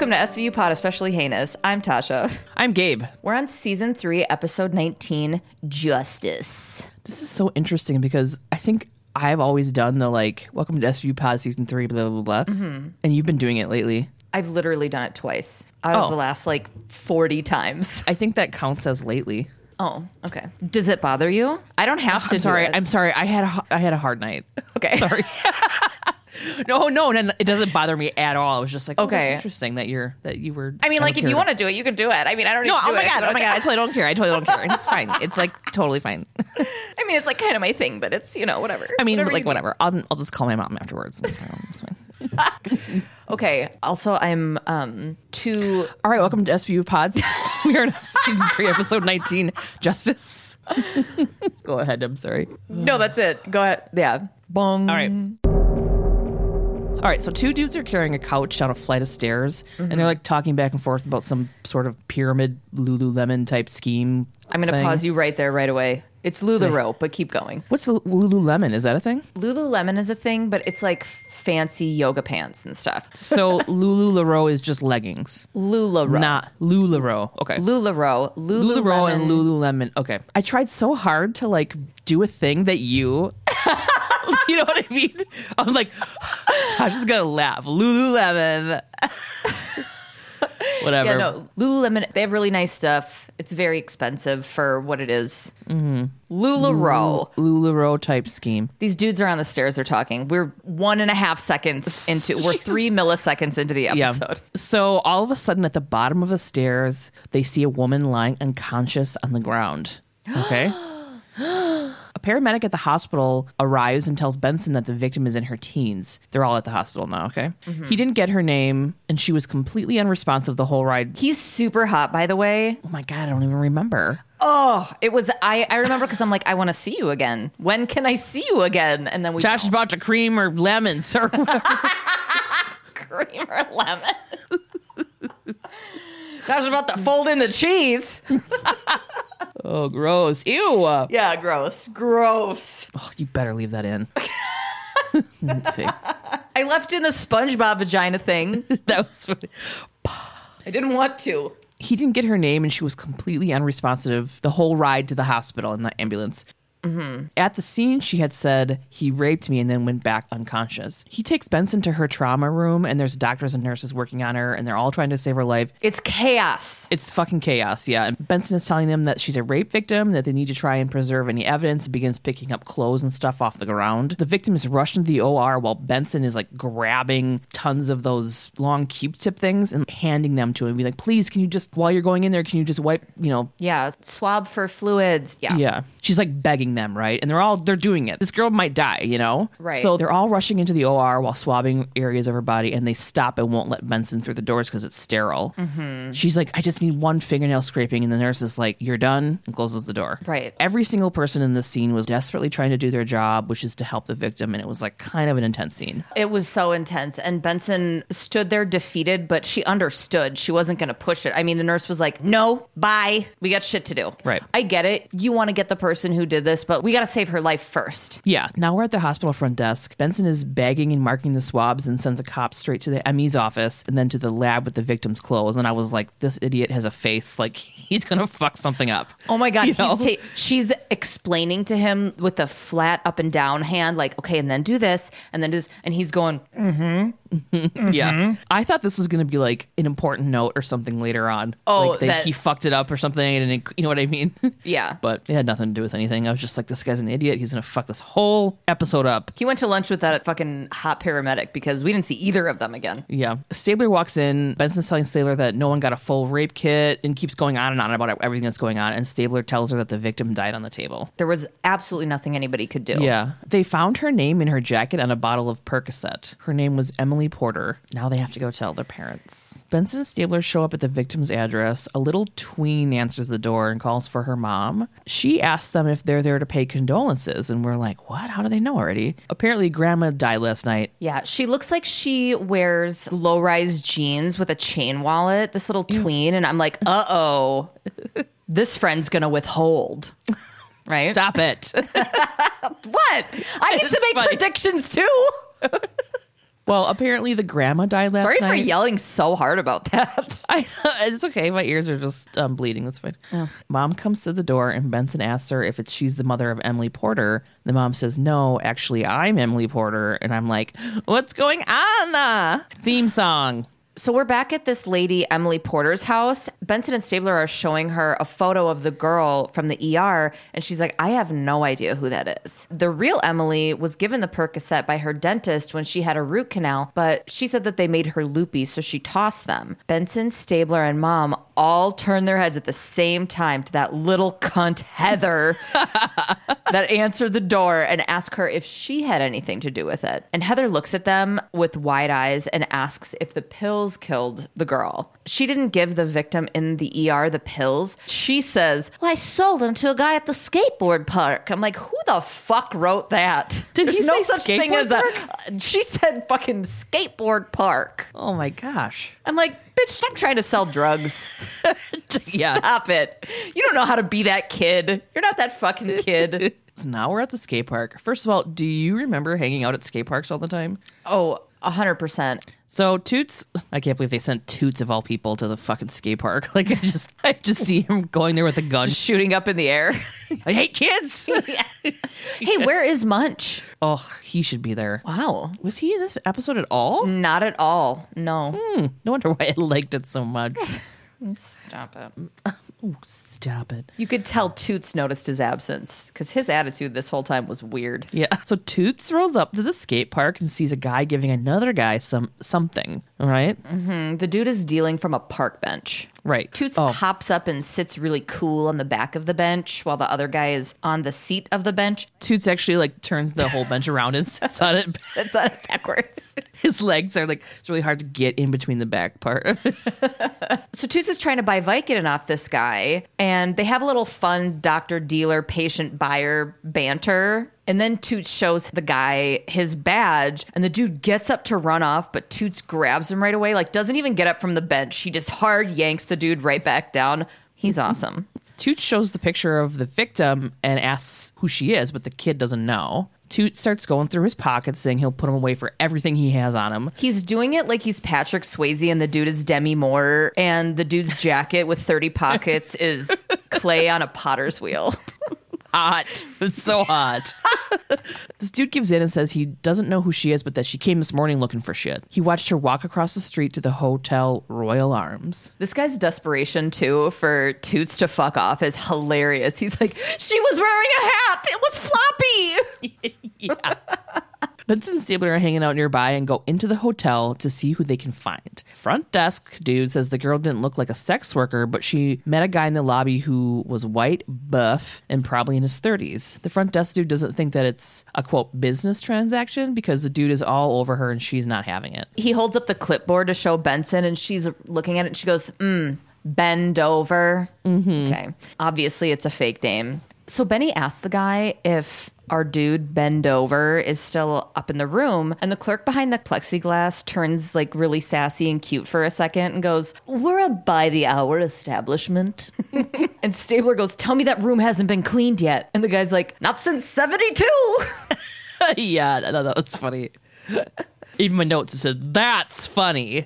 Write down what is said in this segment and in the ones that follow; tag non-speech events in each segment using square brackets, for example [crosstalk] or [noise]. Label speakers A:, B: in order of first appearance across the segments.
A: Welcome to SVU Pod, especially heinous. I'm Tasha.
B: I'm Gabe.
A: We're on season three, episode 19, Justice.
B: This is so interesting because I think I've always done the like, welcome to SVU Pod season three, blah, blah, blah.
A: Mm-hmm.
B: And you've been doing it lately.
A: I've literally done it twice out of
B: Oh.
A: the last like 40 times.
B: I think that counts as lately.
A: Oh, okay. Does it bother you? I don't have to.
B: I'm sorry. I'm sorry. I had a, I had a hard night.
A: okay. [laughs]
B: Sorry. [laughs] no, no, no, it doesn't bother me at all. I was just like, oh,
A: Okay.
B: that's interesting that you're that you were.
A: I mean, like, if you want to do it, you can do it. I mean, I don't.
B: No, oh
A: do
B: my
A: it.
B: god, oh my god, I totally don't care. I totally don't care. It's fine. It's like [laughs] totally fine.
A: I mean, it's like kind of my thing, but it's you know whatever.
B: I mean,
A: Whatever
B: like whatever. I'll, I'll just call my mom afterwards. It's fine.
A: need. Okay. Also, I'm um too.
B: All right, welcome to SVU Pods. [laughs] we are in season three, episode 19, Justice. [laughs] Go ahead, I'm sorry.
A: No, that's it. Go ahead. Yeah. Bong.
B: All right. All right, so two dudes are carrying a couch down a flight of stairs, and they're mm-hmm. like talking back and forth about some sort of pyramid Lululemon type scheme.
A: I'm gonna pause you right there, right away. It's Lululemon, but keep going.
B: What's Lululemon? Is that a thing?
A: Lululemon is a thing, but it's like fancy yoga pants and stuff.
B: So [laughs] Lululemon is just leggings,
A: Lularoe.
B: not Lularoe. Okay.
A: Lularoe.
B: Lularoe
A: Lululemon.
B: and Lululemon. Okay. I tried so hard to like do a thing that you [laughs] [laughs] you know what I mean? I'm like Josh is gonna laugh. Lululemon. [laughs] Whatever.
A: Yeah, no, Lululemon. They have really nice stuff. It's very expensive for what it is. Mm-hmm. Lularoe.
B: Lularoe type scheme.
A: These dudes are on the stairs. They're talking. We're one and a half seconds [laughs] into. We're three milliseconds into the
B: Yeah.
A: episode.
B: So all of a sudden at the bottom of the stairs, they see a woman lying unconscious on the ground. Okay. [gasps] [gasps] [gasps] A paramedic at the hospital arrives and tells Benson that the victim is in her teens. They're all at the hospital now, okay? Mm-hmm. He didn't get her name, and she was completely unresponsive the whole ride.
A: He's super hot, by the way.
B: Oh my God, I don't even remember.
A: Oh, it was. I I remember because I'm like, I want to see you again. When can I see you again? And then we
B: Josh is about to cream or lemons or [laughs]
A: cream or lemon. [laughs] Josh is about to fold in the cheese. [laughs]
B: Oh, gross. Ew.
A: Yeah, gross. Gross.
B: Oh, you better leave that in. Okay. [laughs]
A: I left in the SpongeBob vagina thing. [laughs]
B: that was funny.
A: I didn't want to.
B: he didn't get her name and she was completely unresponsive the whole ride to the hospital in the ambulance. Mm-hmm. At the scene, she had said, He raped me and then went back unconscious. He takes Benson to her trauma room, and there's doctors and nurses working on her, and they're all trying to save her life.
A: It's chaos.
B: It's fucking chaos, yeah. And Benson is telling them that she's a rape victim, that they need to try and preserve any evidence, and begins picking up clothes and stuff off the ground. The victim is rushed into the OR while Benson is like grabbing tons of those long Q-tip things and handing them to him. Be like, please, can you just, while you're going in there, can you just wipe, you know,
A: Yeah, swab for fluids. Yeah.
B: yeah. She's like begging them, right? And they're all they're doing it. This girl might die, you know?
A: Right.
B: So they're all rushing into the OR while swabbing areas of her body and they stop and won't let Benson through the doors because it's sterile. Mm-hmm. She's like, I just need one fingernail scraping. And the nurse is like, You're done and closes the door.
A: Right.
B: Every single person in this scene was desperately trying to do their job, which is to help the victim. And it was like kind of an intense scene.
A: It was so intense. And Benson stood there defeated, but she understood. She wasn't going to push it. I mean, the nurse was like, no, bye. We got shit to do.
B: Right.
A: I get it. You want to get the person who did this, but we got to save her life first.
B: Yeah. Now we're at the hospital front desk. Benson is bagging and marking the swabs and sends a cop straight to the ME's office and then to the lab with the victim's clothes. And I was like, this idiot has a face like he's gonna fuck something up.
A: Oh my God.
B: You know?
A: He's ta- she's explaining to him with the flat up and down hand, like, okay, and then do this, and then do this. And he's going, Mhm. [laughs]
B: Yeah. I thought this was gonna be like an important note or something later on.
A: Oh,
B: like that,
A: that-
B: he fucked it up or something, and it, you know what I mean?
A: yeah. [laughs]
B: but it had nothing to do with anything. I was just like, this guy's an idiot. He's gonna fuck this whole episode up.
A: He went to lunch with that fucking hot paramedic because we didn't see either of them again.
B: Yeah. Stabler walks in. Benson's telling Stabler that no one got a full rape kit and keeps going on and on about everything that's going on. And Stabler tells her that the victim died on the table.
A: There was absolutely nothing anybody could do.
B: Yeah. They found her name in her jacket on a bottle of Percocet. Her name was Emily Porter. Now they have to go tell their parents. Benson and Stabler show up at the victim's address. A little tween answers the door and calls for her mom. She asks them if they're there to pay condolences. And we're like, what? How do they know already? Apparently, grandma died last night.
A: Yeah, she looks like she wears low rise jeans with a chain wallet, this little tween. And I'm like, uh oh, [laughs] this friend's going to withhold. Right?
B: Stop it. [laughs]
A: What? I [laughs] get
B: It's
A: to make
B: funny.
A: predictions too.
B: Well, apparently the grandma died last night.
A: Sorry
B: night.
A: for yelling so hard about that. [laughs]
B: I it's okay. My ears are just um, bleeding. That's fine. Mom comes to the door and Benson asks her if it's she's the mother of Emily Porter. The mom says, "No, actually, I'm Emily Porter." And I'm like, "What's going on?" Uh? Theme song.
A: So we're back at this lady, Emily Porter's house. Benson and Stabler are showing her a photo of the girl from the ER, and she's like, I have no idea who that is. The real Emily was given the Percocet by her dentist when she had a root canal, but she said that they made her loopy, so she tossed them. Benson, Stabler, and mom all turn their heads at the same time to that little cunt Heather [laughs] that answered the door and ask her if she had anything to do with it. And Heather looks at them with wide eyes and asks if the pills killed the girl. She didn't give the victim in the ER the pills. She says, Well, I sold them to a guy at the skateboard park. I'm like, Who the fuck wrote that?
B: Did
A: There's
B: he
A: no
B: say
A: such thing as a. [laughs] She said fucking skateboard park.
B: Oh my gosh.
A: I'm like, bitch, stop trying to sell drugs. [laughs] Just [laughs]
B: Yeah.
A: stop it. You don't know how to be that kid. You're not that fucking kid.
B: So now we're at the skate park. First of all, do you remember hanging out at skate parks all the time?
A: oh, 100%.
B: So Toots, I can't believe they sent Toots of all people to the fucking skate park. [laughs] Like I just, I just see him going there with a gun.
A: Shooting up in the air. [laughs]
B: I hate kids. [laughs]
A: hey, where is Munch?
B: oh, he should be there.
A: Wow.
B: Was he in this episode at all?
A: Not at all. No.
B: Hmm, no wonder why I liked it so much.
A: Stop it.
B: Oh, stop it.
A: You could tell Toots noticed his absence because his attitude this whole time was weird.
B: Yeah. So Toots rolls up to the skate park and sees a guy giving another guy some something. All right.
A: Mm, The dude is dealing from a park bench.
B: Right.
A: Toots
B: Oh.
A: hops up and sits really cool on the back of the bench while the other guy is on the seat of the bench.
B: Toots actually like turns the whole bench around and [laughs] sits on it. [laughs]
A: Sits on it backwards. [laughs]
B: His legs are like it's really hard to get in between the back part. Of it.
A: So Toots is trying to buy Vicodin off this guy, and they have a little fun doctor, dealer, patient, buyer banter. And then Toots shows the guy his badge, and the dude gets up to run off, but Toots grabs him right away. Like, doesn't even get up from the bench. He just hard yanks the dude right back down. He's awesome.
B: Toots shows the picture of the victim and asks who she is, but the kid doesn't know. Toots starts going through his pockets, saying he'll put him away for everything he has on him.
A: He's doing it like he's Patrick Swayze, and the dude is Demi Moore, and the dude's jacket with 30 pockets is [laughs] clay on a potter's wheel.
B: Hot. It's so hot. [laughs] this dude gives in and says he doesn't know who she is, but that she came this morning looking for shit. He watched her walk across the street to the Hotel Royal Arms.
A: This guy's desperation too for Toots to fuck off is hilarious. He's like, she was wearing a hat. It was floppy. [laughs]
B: Benson and Stabler are hanging out nearby and go into the hotel to see who they can find. Front desk dude says the girl didn't look like a sex worker, but she met a guy in the lobby who was white, buff, and probably in his 30s. The front desk dude doesn't think that it's a quote business transaction because the dude is all over her and she's not having it.
A: He holds up the clipboard to show Benson, and she's looking at it. and She goes, mm, "Bend over." Mm-hmm. Okay, obviously it's a fake name. So Benny asks the guy if our dude Bend Over is still up in the room, and the clerk behind the plexiglass turns like really sassy and cute for a second and goes, "We're a by the hour establishment." [laughs] and Stabler goes, "Tell me that room hasn't been cleaned yet." And the guy's like, "Not since '72." [laughs]
B: yeah, that, that was funny. [laughs] Even my notes said, that's funny.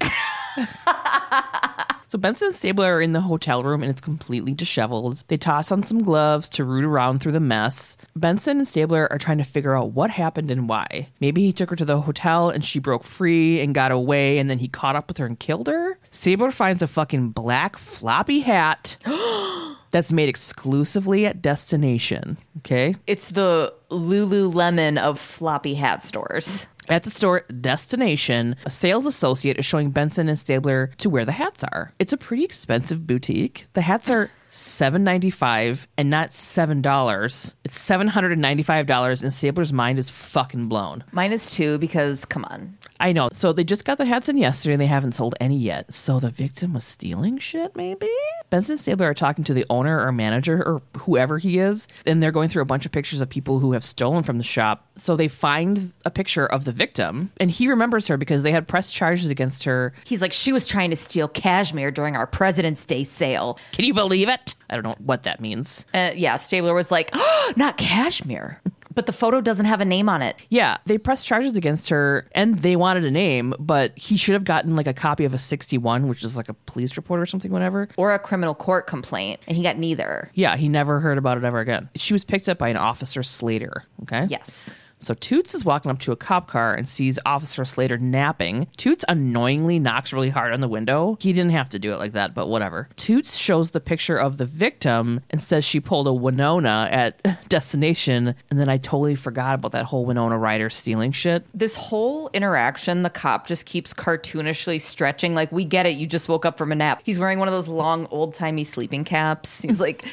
B: So Benson and Stabler are in the hotel room and it's completely disheveled. They toss on some gloves to root around through the mess. Benson and Stabler are trying to figure out what happened and why. Maybe he took her to the hotel and she broke free and got away and then he caught up with her and killed her? Stabler finds a fucking black floppy hat [gasps] that's made exclusively at Destination. Okay?
A: it's the Lululemon of floppy hat stores.
B: At the store Destination, a sales associate is showing Benson and Stabler to where the hats are. It's a pretty expensive boutique. The hats are $7.95 and not $7. It's $795 and Stabler's mind is fucking blown.
A: Minus two because come on.
B: I know. So they just got the hats in yesterday and they haven't sold any yet. So the victim was stealing shit, maybe? Benson and Stabler are talking to the owner or manager or whoever he is, and they're going through a bunch of pictures of people who have stolen from the shop. So they find a picture of the victim, and he remembers her because they had press charges against her.
A: He's like, she was trying to steal cashmere during our President's Day sale.
B: Can you believe it? I don't know what that means.
A: Uh, yeah, Stabler was like, oh, [gasps] not cashmere. But the photo doesn't have a name on it.
B: Yeah, they pressed charges against her and they wanted a name, but he should have gotten like a copy of a 61, which is like a police report or something, whatever.
A: Or a criminal court complaint, and he got neither.
B: Yeah, he never heard about it ever again. She was picked up by an officer Slater. Okay.
A: Yes.
B: So Toots is walking up to a cop car and sees Officer Slater napping. Toots annoyingly knocks really hard on the window. He didn't have to do it like that, but whatever. Toots shows the picture of the victim and says she pulled a Winona at [laughs] destination, and then I totally forgot about that whole Winona Ryder stealing shit.
A: This whole interaction, the cop just keeps cartoonishly stretching. Like, we get it. You just woke up from a nap. He's wearing one of those long, old timey sleeping caps. He's like,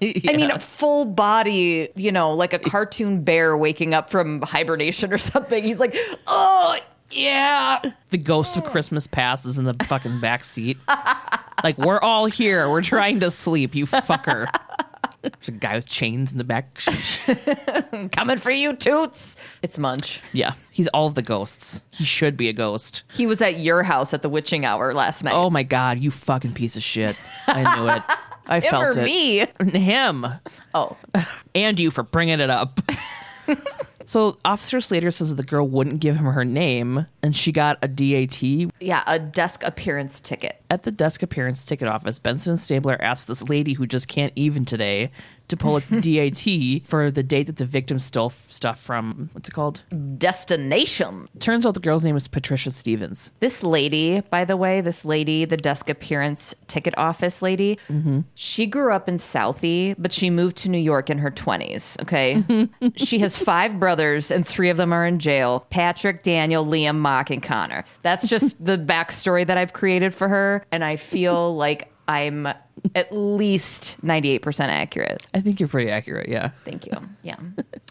A: [laughs] I mean, full body, you know, like a cartoon bear waking up from hibernation or [laughs] something. He's like, oh, yeah.
B: the ghost of Christmas past is in the fucking back seat. [laughs] like we're all here. We're trying to sleep. You fucker. There's a guy with chains in the back.
A: Coming for you, Toots. It's Munch.
B: yeah, he's all of the ghosts. He should be a ghost.
A: He was at your house at the witching hour last night.
B: Oh my god, you fucking piece of shit. I knew it. I
A: Him
B: felt
A: or
B: it.
A: me?
B: Him.
A: Oh.
B: And you for bringing it up. [laughs] so Officer Slater says that the girl wouldn't give him her name, and she got a DAT
A: Yeah, a desk appearance ticket.
B: At the desk appearance ticket office, Benson and Stabler asked this lady who just can't even today to pull a [laughs] DAT for the date that the victim stole f- stuff from. What's it called?
A: Destination.
B: Turns out the girl's name is Patricia Stevens.
A: This lady, by the way, this lady, the desk appearance ticket office lady, mm-hmm. she grew up in Southie, but she moved to New York in her 20s. Okay. [laughs] she has five brothers, and three of them are in jail Patrick, Daniel, Liam, Mock, and Connor. That's just [laughs] the backstory that I've created for her. And I feel like I'm at least 98% accurate.
B: I think you're pretty accurate, yeah.
A: Thank you. Yeah.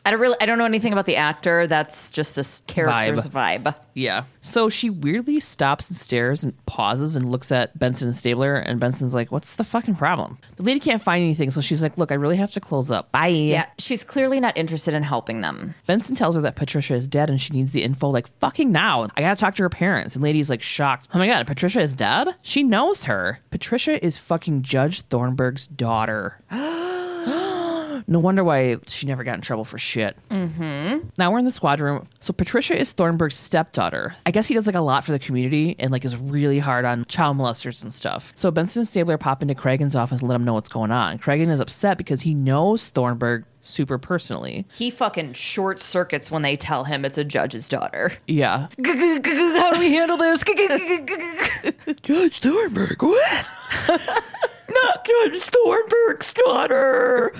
A: I don't really I don't know anything about the actor. That's just this character's vibe.
B: Yeah. So she weirdly stops and stares and pauses and looks at Benson and Stabler, and Benson's like, What's the fucking problem? The lady can't find anything, so she's like, Look, I really have to close up. Bye.
A: Yeah, she's clearly not interested in helping them.
B: Benson tells her that Patricia is dead and she needs the info like fucking now. I gotta talk to her parents. And Lady's like shocked. Oh my god, Patricia is dead? She knows her. Patricia is fucking Judge Thornburg's daughter. [gasps] No wonder why she never got in trouble for shit. Mm-hmm. Now we're in the squad room. So Patricia is Thornburg's stepdaughter. I guess he does like a lot for the community and like is really hard on child molesters and stuff. So Benson and Stabler pop into Cragen's office and let him know what's going on. Cragen is upset because he knows Thornburg super personally.
A: He fucking short circuits when they tell him it's a judge's daughter.
B: Yeah. [laughs]
A: How do we handle this? [laughs]
B: Judge Thornburg, what? [laughs]
A: Not Judge Thornburg's daughter.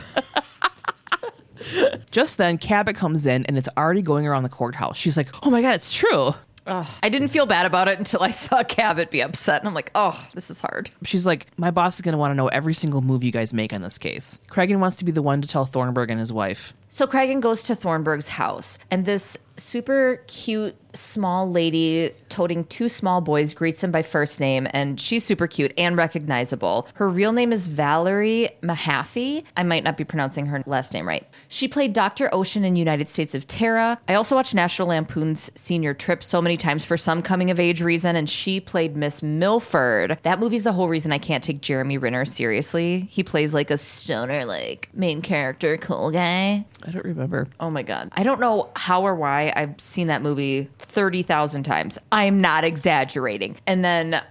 B: Just then, Cabot comes in and it's already going around the courthouse. She's like, oh my God, it's true.
A: I didn't feel bad about it until I [laughs] saw Cabot be upset, and I'm like, oh, this is hard.
B: She's like, my boss is going to want to know every single move you guys make on this case. Cragen wants to be the one to tell Thornburg and his wife.
A: So Cragen goes to Thornburg's house, and this super cute small lady toting two small boys greets him by first name, and she's super cute and recognizable. Her real name is Valerie Mahaffey. I might not be pronouncing her last name right. She played Dr. Ocean in United States of Tara. I also watched National Lampoon's Senior Trip so many times for some coming of age reason, and she played Miss Milford. That movie's the whole reason I can't take Jeremy Renner seriously. He plays like a stoner, like main character, cool guy.
B: I don't remember.
A: Oh my God. I don't know how or why I've seen that movie 30,000 times. I'm not exaggerating. And then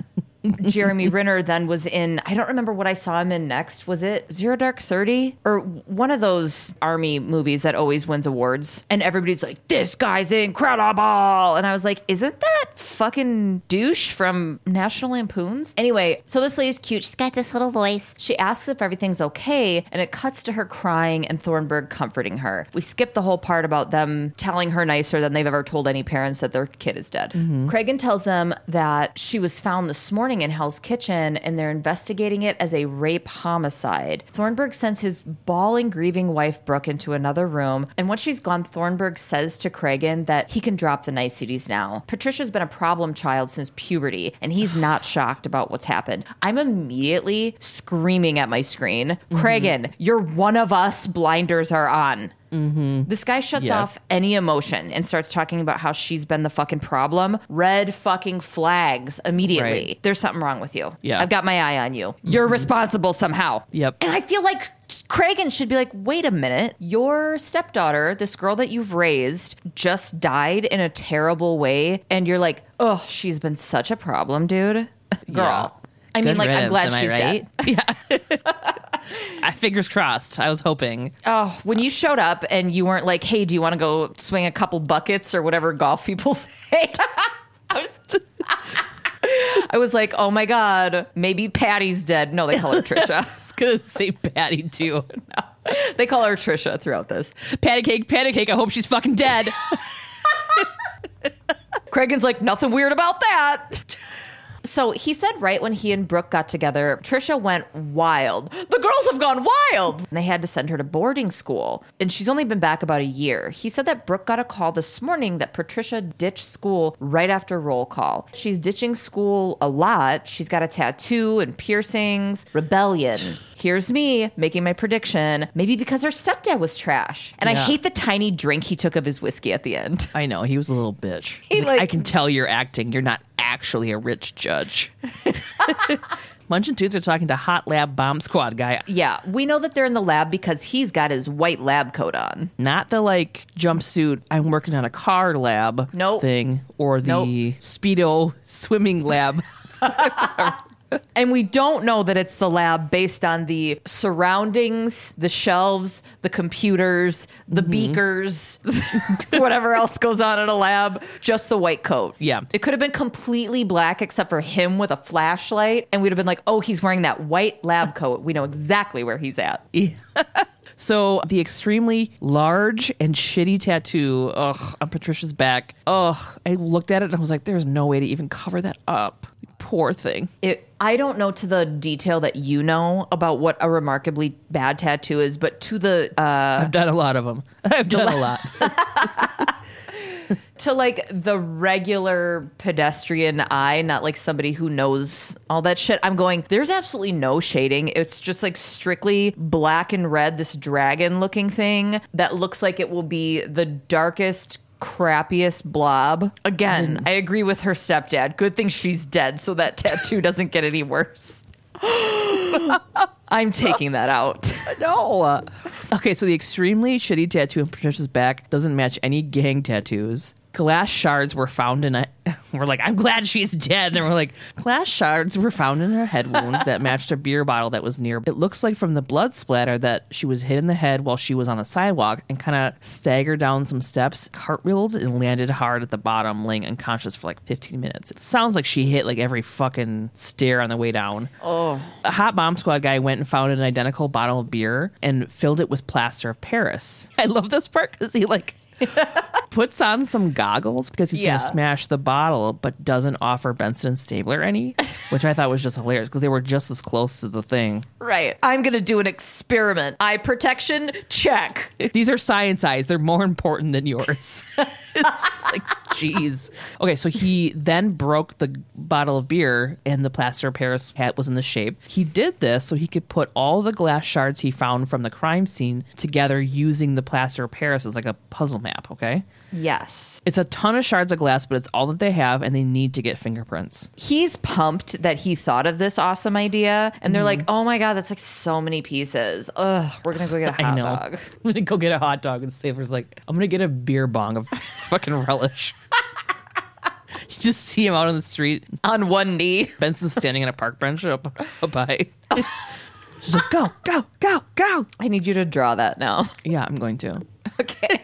A: Jeremy [laughs] Renner then was in, I don't remember what I saw him in next. Was it Zero Dark 30? Or one of those army movies that always wins awards. And everybody's like, this guy's incredible. And I was like, isn't that fucking douche from National Lampoons? Anyway, so this lady's cute. She's got this little voice. She asks if everything's okay. And it cuts to her crying and Thornburg comforting her. We skip the whole part about them telling her nicer than they've ever told any parents that their kid is dead. Mm-hmm. Cragen tells them that she was found this morning in Hell's Kitchen and they're investigating it as a rape homicide. Thornburg sends his bawling, grieving wife Brooke into another room. And once she's gone, Thornburg says to Cragen that he can drop the niceties now. Patricia's been a problem child since puberty, and he's [sighs] not shocked about what's happened. I'm immediately screaming at my screen mm-hmm. Cragen, you're one of us, blinders are on. Mm-hmm. This guy shuts
B: Yeah.
A: off any emotion and starts talking about how she's been the fucking problem. Red fucking flags immediately.
B: Right.
A: There's something wrong with you.
B: Yeah.
A: I've got my eye on you. You're mm-hmm. responsible somehow.
B: Yep.
A: And I feel like Cragen should be like, wait a minute. Your stepdaughter, this girl that you've raised, just died in a terrible way. And you're like, oh, she's been such a problem, dude. [laughs] Girl.
B: Yeah.
A: I mean,
B: Good
A: like, I'm
B: riddance,
A: glad
B: am I
A: she's
B: right?
A: dead. [laughs]
B: Yeah. I [laughs] fingers crossed. I was hoping.
A: Oh, when you showed up and you weren't like, hey, do you want to go swing a couple buckets or whatever golf people [laughs] say? I was, I was like, oh my God, maybe Patty's dead. No, they call her Trisha.
B: I was gonna say Patty too.
A: they call her Trisha throughout this.
B: Patty cake, patty cake. I hope she's fucking dead.
A: Cragen's like, nothing weird about that. So he said right when he and Brooke got together, Trisha went wild. The girls have gone wild. And they had to send her to boarding school. And she's only been back about a year. He said that Brooke got a call this morning that Patricia ditched school right after roll call. She's ditching school a lot. She's got a tattoo and piercings, rebellion. Here's me making my prediction. Maybe because her stepdad was trash. And I hate the tiny drink he took of his whiskey at the end.
B: I know he was a little bitch. Like,
A: like-
B: I can tell you're acting. You're not actually a rich judge. [laughs] Munch and Toots are talking to Hot Lab Bomb Squad guy.
A: Yeah, we know that they're in the lab because he's got his white lab coat on.
B: Not the like jumpsuit. I'm working on a car lab
A: Nope.
B: thing, or the
A: Nope.
B: speedo swimming lab. [laughs]
A: And we don't know that it's the lab based on the surroundings, the shelves, the computers, the
B: Mm-hmm.
A: beakers, [laughs] whatever else goes on in a lab, just the white coat.
B: Yeah.
A: It could have been completely black except for him with a flashlight. And we'd have been like, oh, he's wearing that white lab coat. We know exactly where he's at. [laughs]
B: So the extremely large and shitty tattoo, ugh, on Patricia's back. Ugh, I looked at it and I was like, "There's no way to even cover that up." Poor thing.
A: It, I don't know to the detail that you know about what a remarkably bad tattoo is, but to the uh,
B: I've done a lot of them. [laughs] I've done a [laughs] lot.
A: to like the regular pedestrian eye, not like somebody who knows all that shit. I'm going, there's absolutely no shading. It's just like strictly black and red, this dragon looking thing that looks like it will be the darkest, crappiest blob. Again, mm-hmm. I agree with her stepdad. Good thing she's dead so that tattoo [laughs] doesn't get any worse. I'm taking that out. [laughs]
B: no. Okay, so the extremely shitty tattoo on Patricia's back doesn't match any gang tattoos. Glass shards were found in a. [laughs] We're like, I'm glad she's dead. And we're like, glass shards were found in her head wound [laughs] that matched a beer bottle that was near. It looks like from the blood splatter that she was hit in the head while she was on the sidewalk and kind of staggered down some steps, cartwheeled, and landed hard at the bottom, laying unconscious for like 15 minutes. It sounds like she hit like every fucking stair on the way down.
A: Oh.
B: A hot bomb squad guy went and found an identical bottle of beer and filled it with plaster of Paris. [laughs] I love this part because he like [laughs] puts on some goggles because he's
A: Yeah.
B: gonna smash the bottle, but doesn't offer Benson and Stabler any, [laughs] which I thought was just hilarious because they were just as close to the thing.
A: Right. I'm going to do an experiment. Eye protection, check. [laughs]
B: These are science eyes; they're more important than yours. it's like, jeez. Okay, so he then broke the bottle of beer, and the plaster of Paris hat was in the shape. He did this so he could put all the glass shards he found from the crime scene together using the plaster of Paris as like a puzzle map. Okay,
A: Yes.
B: it's a ton of shards of glass, but it's all that they have, and they need to get fingerprints.
A: He's pumped that he thought of this awesome idea. And they're mm-hmm. like, oh my God, that's like so many pieces. Ugh, we're going to go get a [laughs] hot
B: know.
A: dog. [laughs]
B: I'm gonna go get a hot dog, and Saber's like, I'm gonna get a beer bong of [laughs] fucking relish. you just see him out on the street.
A: On one knee.
B: Benson's standing on a park bench up, up high. She's like, go, go, go, go.
A: I need you to draw that now.
B: Yeah, I'm going to.
A: Okay.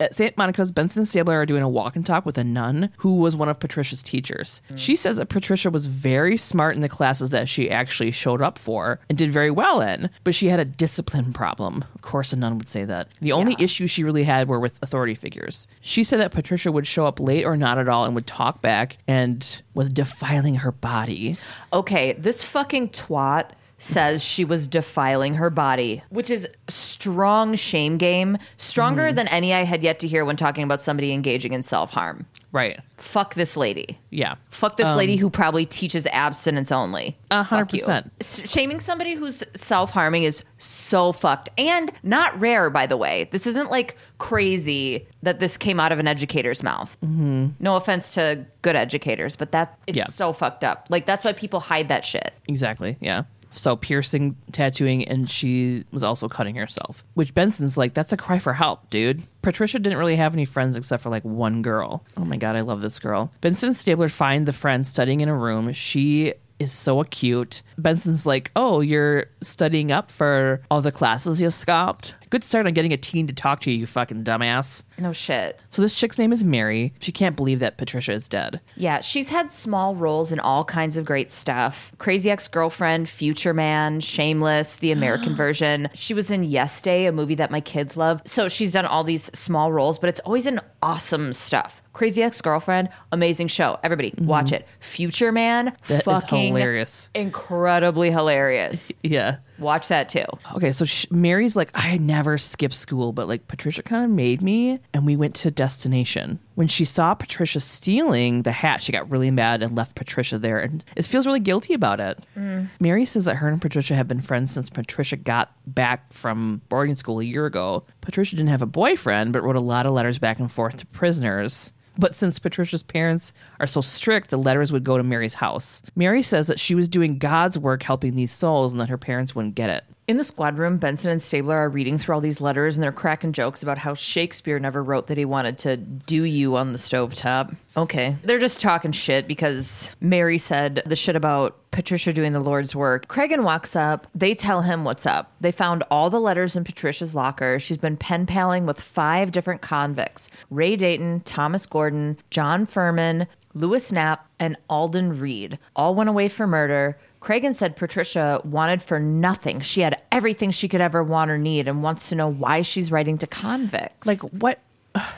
B: At St. Monica's, Benson and Stabler are doing a walk and talk with a nun who was one of Patricia's teachers. Mm. She says that Patricia was very smart in the classes that she actually showed up for and did very well in, but she had a discipline problem. Of course, a nun would say that. The only
A: Yeah.
B: issues she really had were with authority figures. She said that Patricia would show up late or not at all and would talk back and was defiling her body.
A: Okay, this fucking twat says she was defiling her body, which is strong shame game, stronger than any I had yet to hear when talking about somebody engaging in self harm.
B: Right.
A: Fuck this lady.
B: Yeah.
A: Fuck this lady who probably teaches abstinence only.
B: A hundred percent.
A: Shaming somebody who's self harming is so fucked and not rare, by the way. This isn't like crazy that this came out of an educator's mouth. Mm-hmm. No offense to good educators, but that it's
B: Yeah.
A: so fucked up. Like that's why people hide that shit.
B: Exactly. Yeah. So piercing, tattooing, and she was also cutting herself. Which Benson's like, that's a cry for help, dude. Patricia didn't really have any friends except for like one girl. Oh my god, I love this girl. Benson and Stabler find the friend studying in a room. She is so acute. Benson's like, Oh, you're studying up for all the classes you scopped. Good start on getting a teen to talk to you, you fucking dumbass.
A: No shit.
B: So this chick's name is Mary. She can't believe that Patricia is dead.
A: Yeah, she's had small roles in all kinds of great stuff. Crazy Ex Girlfriend, Future Man, Shameless, the American [gasps] version. She was in Yes Day, a movie that my kids love. So she's done all these small roles, but it's always in awesome stuff. Crazy Ex Girlfriend, amazing show. Everybody, mm-hmm. watch it. Future Man,
B: That
A: fucking
B: hilarious.
A: incredibly hilarious. [laughs]
B: Yeah.
A: Watch that too.
B: Okay, so sh- Mary's like, I never skipped school, but like Patricia kind of made me, and we went to destination. When she saw Patricia stealing the hat, she got really mad and left Patricia there, and it feels really guilty about it. Mm. Mary says that her and Patricia have been friends since Patricia got back from boarding school a year ago. Patricia didn't have a boyfriend, but wrote a lot of letters back and forth to prisoners. But since Patricia's parents are so strict, the letters would go to Mary's house. Mary says that she was doing God's work helping these souls and that her parents wouldn't get it.
A: In the squad room, Benson and Stabler are reading through all these letters and they're cracking jokes about how Shakespeare never wrote that he wanted to do you on the stovetop. Okay. They're just talking shit because Mary said the shit about Patricia doing the Lord's work. Cragen walks up. They tell him what's up. They found all the letters in Patricia's locker. She's been pen paling with five different convicts Ray Dayton, Thomas Gordon, John Furman, Lewis Knapp, and Alden Reed. All went away for murder. Cragen said Patricia wanted for nothing. She had everything she could ever want or need and wants to know why she's writing to convicts.
B: like what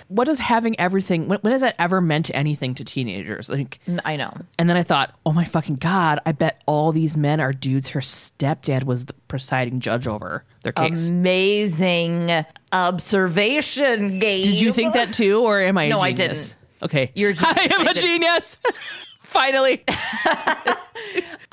B: what does having everything when, when has that ever meant anything to teenagers like
A: I know.
B: and then i thought oh my fucking god i bet all these men are dudes her stepdad was the presiding judge over their case
A: Amazing observation, Gabe.
B: did you think that too or am I?
A: No, I
B: genius?
A: didn't.
B: Okay
A: You're a [laughs] genius.
B: i am a genius [laughs] finally [laughs]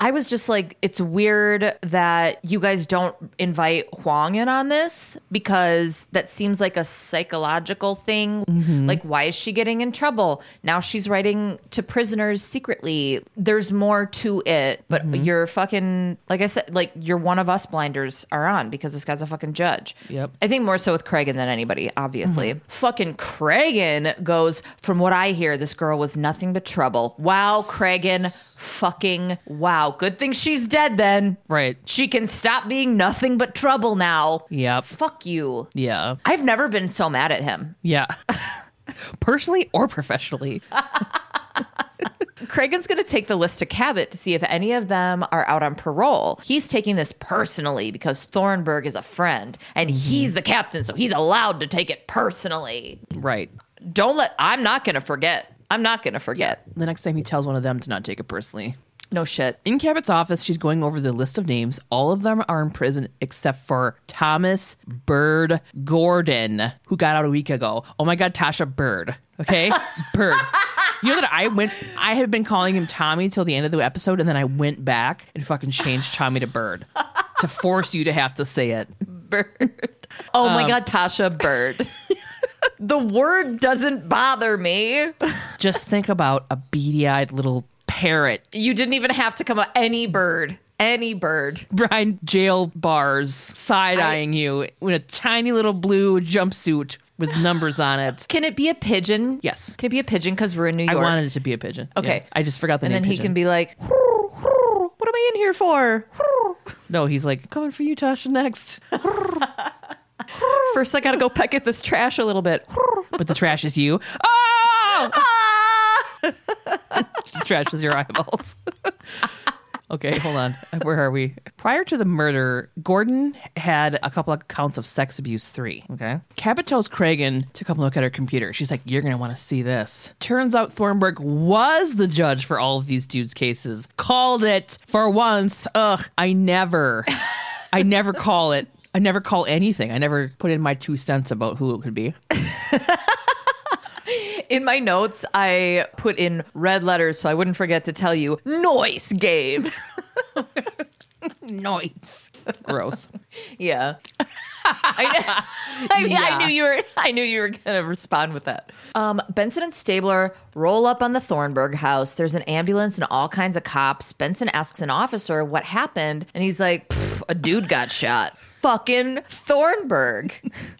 A: I was just like, it's weird that you guys don't invite Huang in on this because that seems like a psychological thing. Mm-hmm. Like, why is she getting in trouble? Now she's writing to prisoners secretly. There's more to it, but mm-hmm. you're fucking, like I said, like you're one of us blinders are on because this guy's a fucking judge.
B: Yep.
A: I think more so with Cragen than anybody, obviously. Mm-hmm. Fucking Cragen goes, from what I hear, this girl was nothing but trouble. Wow, Cragen, fucking wow. Good thing she's dead then.
B: right
A: She can stop being nothing but trouble now.
B: yep
A: Fuck you.
B: yeah
A: I've never been so mad at him.
B: yeah [laughs] personally or professionally
A: Cragen's going to take the list to Cabot to see if any of them are out on parole. He's taking this personally because Thornburg is a friend and mm-hmm. he's the captain, so he's allowed to take it personally.
B: right
A: Don't let, I'm not going to forget. I'm not going to forget.
B: the next time he tells one of them to not take it personally
A: No shit.
B: In Cabot's office, she's going over the list of names. All of them are in prison except for Thomas Bird Gordon, who got out a week ago. Oh my God, Tasha Bird. Okay? [laughs] Bird. You know that I went, I have been calling him Tommy till the end of the episode, and then I went back and fucking changed Tommy to Bird to force you to have to say it.
A: Bird. Oh my um, God, Tasha Bird. [laughs] the word doesn't bother me.
B: Just think about a beady eyed little parrot
A: You didn't even have to come up any bird. Any bird.
B: behind jail bars side eyeing you in a tiny little blue jumpsuit with numbers on it.
A: Can it be a pigeon?
B: Yes.
A: Can it be a pigeon because we're in New York.
B: I
A: York?
B: wanted it to be a pigeon.
A: Okay.
B: Yeah. I just forgot the
A: and
B: name.
A: then he can be like, what am I in here for?
B: No, he's like coming for you, Tasha. Next, [laughs]
A: First, I got to go peck at this trash a little bit.
B: but the trash is you. Oh,
A: Ah! [laughs]
B: the trash is your eyeballs. [laughs] Okay, hold on. Where are we? Prior to the murder, Gordon had a couple of counts of sex abuse three. Okay. Cabot tells Cragen to come look at her computer. She's like, You're going to want to see this. Turns out Thornburg was the judge for all of these dudes' cases. Called it for once. Ugh, I never, I never call it. I never call anything. I never put in my two cents about who it could be. [laughs]
A: In my notes, I put in red letters so I wouldn't forget to tell you, noise, Gabe.
B: Noise. Gross.
A: yeah. I, [laughs] I, mean,
B: Yeah.
A: I knew you were. I knew you were gonna respond with that. Um, Benson and Stabler roll up on the Thornburg house. There's an ambulance and all kinds of cops. Benson asks an officer what happened, and he's like, "A dude got shot." Fucking Thornburg.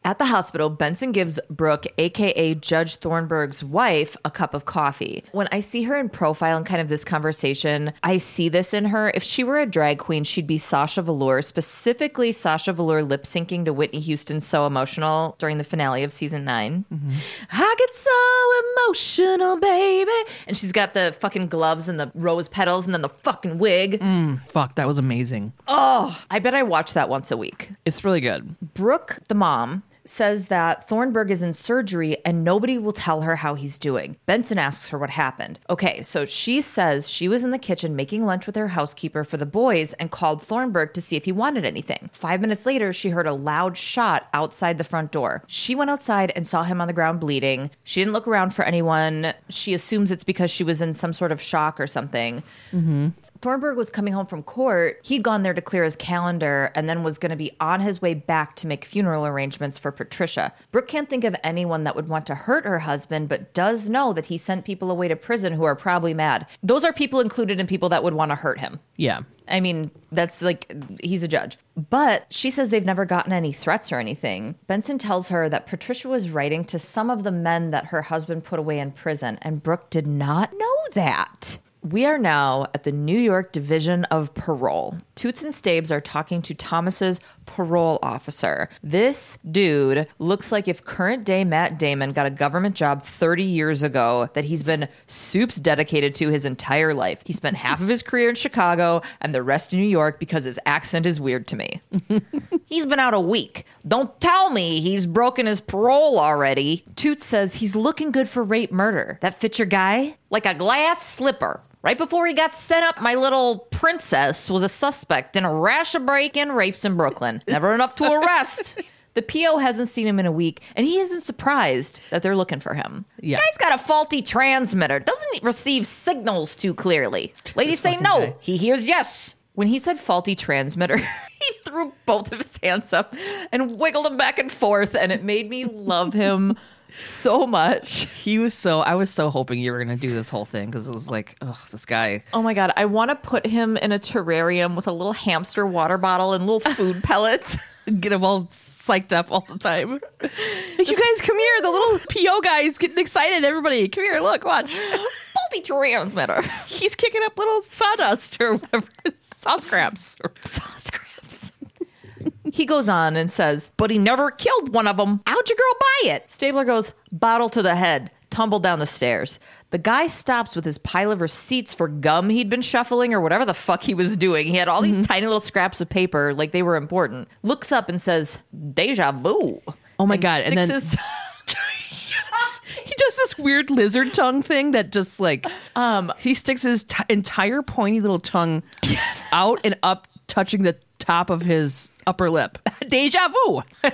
A: At the hospital, Benson gives Brooke, aka Judge Thornburg's wife, a cup of coffee. When I see her in profile and kind of this conversation, I see this in her. If she were a drag queen, she'd be Sasha Velour, specifically Sasha Velour lip syncing to Whitney Houston So Emotional during the finale of season 9 mm-hmm. I get so emotional, baby. And she's got the fucking gloves and the rose petals and then the fucking wig.
B: Mm, fuck, that was amazing.
A: Oh, I bet I watch that once a week.
B: It's really good.
A: Brooke, the mom, says that Thornburg is in surgery and nobody will tell her how he's doing. Benson asks her what happened. Okay, so she says she was in the kitchen making lunch with her housekeeper for the boys and called Thornburg to see if he wanted anything. Five minutes later, she heard a loud shot outside the front door. She went outside and saw him on the ground bleeding. She didn't look around for anyone. She assumes it's because she was in some sort of shock or something. Mm-hmm. Thornburg was coming home from court. He'd gone there to clear his calendar and then was going to be on his way back to make funeral arrangements for Patricia. Brooke can't think of anyone that would want to hurt her husband, but does know that he sent people away to prison who are probably mad. Those are people included in people that would want to hurt him.
B: Yeah.
A: I mean, that's like, he's a judge. But she says they've never gotten any threats or anything. Benson tells her that Patricia was writing to some of the men that her husband put away in prison, and Brooke did not know that. We are now at the New York Division of Parole. Toots and Stabes are talking to Thomas's parole officer. This dude looks like if current day Matt Damon got a government job 30 years ago that he's been soups dedicated to his entire life. He spent half of his career in Chicago and the rest in New York because his accent is weird to me. [laughs] He's been out a week. Don't tell me he's broken his parole already. Toots says he's looking good for rape murder. That fits your guy? Like a glass slipper. Right before he got set up, my little princess was a suspect in a rash of break in rapes in Brooklyn. Never enough to arrest. [laughs] The PO hasn't seen him in a week, and he isn't surprised that they're looking for him.
B: Yeah.
A: Guy's got a faulty transmitter. Doesn't receive signals too clearly. Ladies say no.
B: guy.
A: He hears yes. When he said faulty transmitter, [laughs] he threw both of his hands up and wiggled them back and forth, and it made me love him [laughs] so much.
B: He was so I was so hoping you were gonna do this whole thing because it was like, oh, this guy.
A: Oh my god, I want to put him in a terrarium with a little hamster water bottle and little food [laughs] pellets.
B: Get him all psyched up all the time. Like, [laughs] you guys come here. The little PO guy is getting excited. Everybody, come here. Look, watch.
A: faulty transmitter.
B: He's kicking up little sawdust or whatever. [laughs] Saw scraps.
A: Saw scraps. He goes on and says, but he never killed one of them. How'd your girl buy it? Stabler goes, bottle to the head, tumble down the stairs. The guy stops with his pile of receipts for gum he'd been shuffling or whatever the fuck he was doing. He had all these tiny little scraps of paper like they were important. Looks up and says, deja vu.
B: Oh my God, and then-
A: his- [laughs] [laughs]
B: He does this weird lizard tongue thing that just like um he sticks his t- entire pointy little tongue [laughs] out and up touching the top of his upper lip. [laughs] Deja vu. [laughs]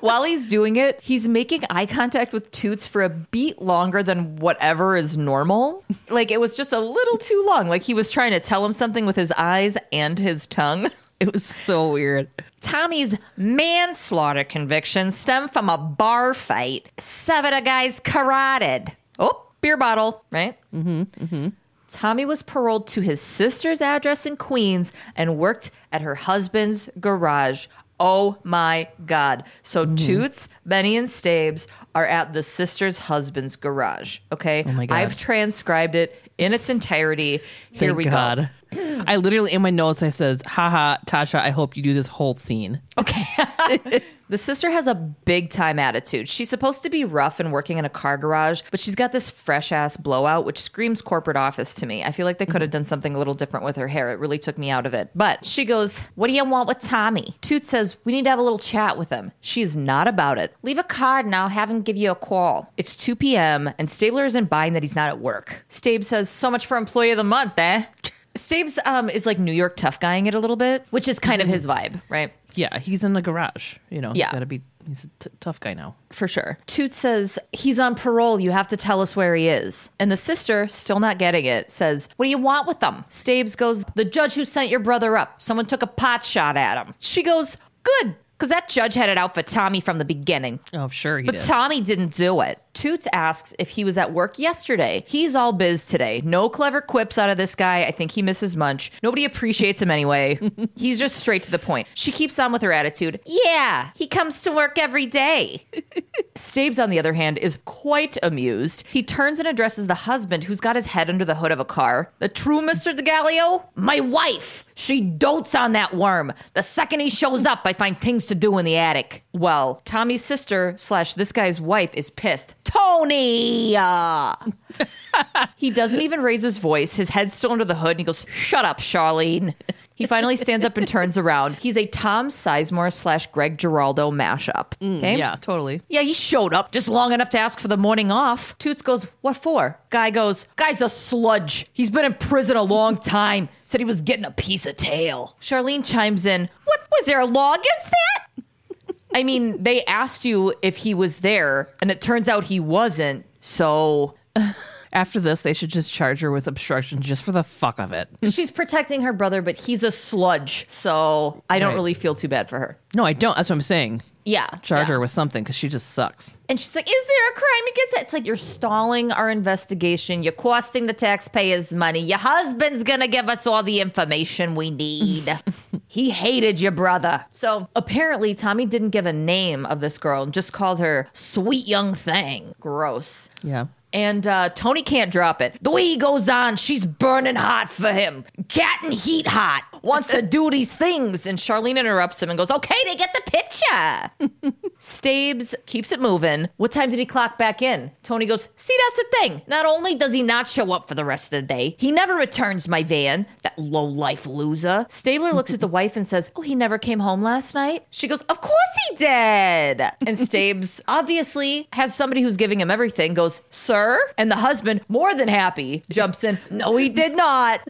A: While he's doing it, he's making eye contact with Toots for a beat longer than whatever is normal. Like it was just a little too long. Like he was trying to tell him something with his eyes and his tongue. [laughs]
B: It was so weird.
A: Tommy's manslaughter conviction stemmed from a bar fight. Seven of guys carotid. Oh, beer bottle, right? Mm-hmm. Mm-hmm. Tommy was paroled to his sister's address in Queens and worked at her husband's garage. Oh my God. So mm-hmm. Toots, Benny, and Stabes are at the sister's husband's garage. Okay.
B: Oh my God.
A: I've transcribed it in its entirety. Here
B: Thank
A: we
B: God.
A: go. [clears throat]
B: I literally in my notes I says, haha, Tasha, I hope you do this whole scene.
A: Okay. [laughs] The sister has a big time attitude. She's supposed to be rough and working in a car garage, but she's got this fresh ass blowout, which screams corporate office to me. I feel like they could have mm-hmm. done something a little different with her hair. It really took me out of it. But she goes, What do you want with Tommy? Toot says, We need to have a little chat with him. She's not about it. Leave a card and I'll have him give you a call. It's 2 p.m., and Stabler isn't buying that he's not at work. Stabe says, So much for employee of the month, eh? Stabes um, is like New York tough guying it a little bit, which is kind of his vibe, right?
B: yeah, he's in the garage. You know,
A: Yeah.
B: he's got to be. He's a t- tough guy now.
A: For sure. Toot says, He's on parole. You have to tell us where he is. And the sister, still not getting it, says, What do you want with them? Stabes goes, The judge who sent your brother up. Someone took a pot shot at him. She goes, Good. Because that judge had it out for Tommy from the beginning.
B: Oh, sure he
A: But
B: did.
A: Tommy didn't do it. Toots asks if he was at work yesterday. He's all biz today. No clever quips out of this guy. I think he misses Munch. Nobody appreciates him anyway. [laughs] He's just straight to the point. She keeps on with her attitude. Yeah, he comes to work every day. [laughs] Stabes, on the other hand, is quite amused. He turns and addresses the husband who's got his head under the hood of a car. The true Mr. DeGallio? My wife. She dotes on that worm. The second he shows up, I find things to do in the attic. Well, Tommy's sister slash this guy's wife is pissed. Tony! Uh. he doesn't even raise his voice. His head's still under the hood, and he goes, Shut up, Charlene. He finally stands up and turns around. He's a Tom Sizemore slash Greg Giraldo mashup. Okay?
B: yeah, totally.
A: Yeah, he showed up just long enough to ask for the morning off. Toots goes, What for? Guy goes, Guy's a sludge. He's been in prison a long time. Said he was getting a piece of tail. Charlene chimes in, What was there a law against that? I mean, they asked you if he was there, and it turns out he wasn't. So
B: After this, they should just charge her with obstruction just for the fuck of it.
A: she's protecting her brother, but he's a sludge. So I don't
B: Right.
A: really feel too bad for her.
B: No, I don't. That's what I'm saying.
A: Yeah.
B: Charge
A: yeah.
B: her with something because she just sucks.
A: And she's like, Is there a crime against it? It's like you're stalling our investigation. You're costing the taxpayers money. Your husband's going to give us all the information we need. [laughs] he hated your brother. So apparently, Tommy didn't give a name of this girl and just called her sweet young thing. Gross.
B: Yeah.
A: And uh, Tony can't drop it. The way he goes on, she's burning hot for him. Cat and heat hot. Wants to do these things. And Charlene interrupts him and goes, Okay, they get the picture. [laughs] Stabes keeps it moving. What time did he clock back in? Tony goes, See, that's the thing. Not only does he not show up for the rest of the day, he never returns my van. That low life loser. Stabler looks at the [laughs] wife and says, Oh, he never came home last night? She goes, Of course he did. And [laughs] Stabes obviously has somebody who's giving him everything, goes, Sir? And the husband, more than happy, jumps in, No, he did not.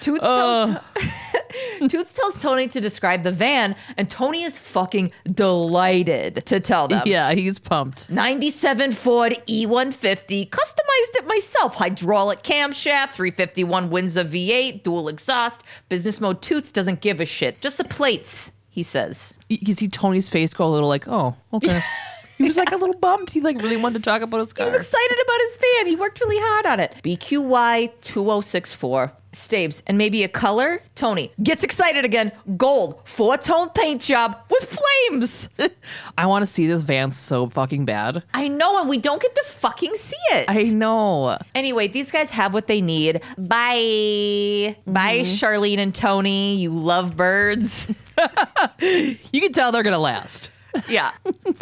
A: Toots tells, uh, [laughs] Toots tells Tony to describe the van, and Tony is fucking delighted to tell them.
B: Yeah, he's pumped.
A: 97 Ford E150, customized it myself. Hydraulic camshaft, 351 Windsor V8, dual exhaust. Business mode Toots doesn't give a shit. Just the plates, he says.
B: You see Tony's face go a little like, oh, okay. [laughs] he was like a little bummed. He like really wanted to talk about his car.
A: He was excited about his van. He worked really hard on it. BQY 2064. Stabes and maybe a color. Tony gets excited again. Gold, four tone paint job with flames. [laughs]
B: I want to see this van so fucking bad.
A: I know, and we don't get to fucking see it.
B: I know.
A: Anyway, these guys have what they need. Bye. Bye, mm-hmm. Charlene and Tony. You love birds. [laughs]
B: You can tell they're gonna last.
A: Yeah.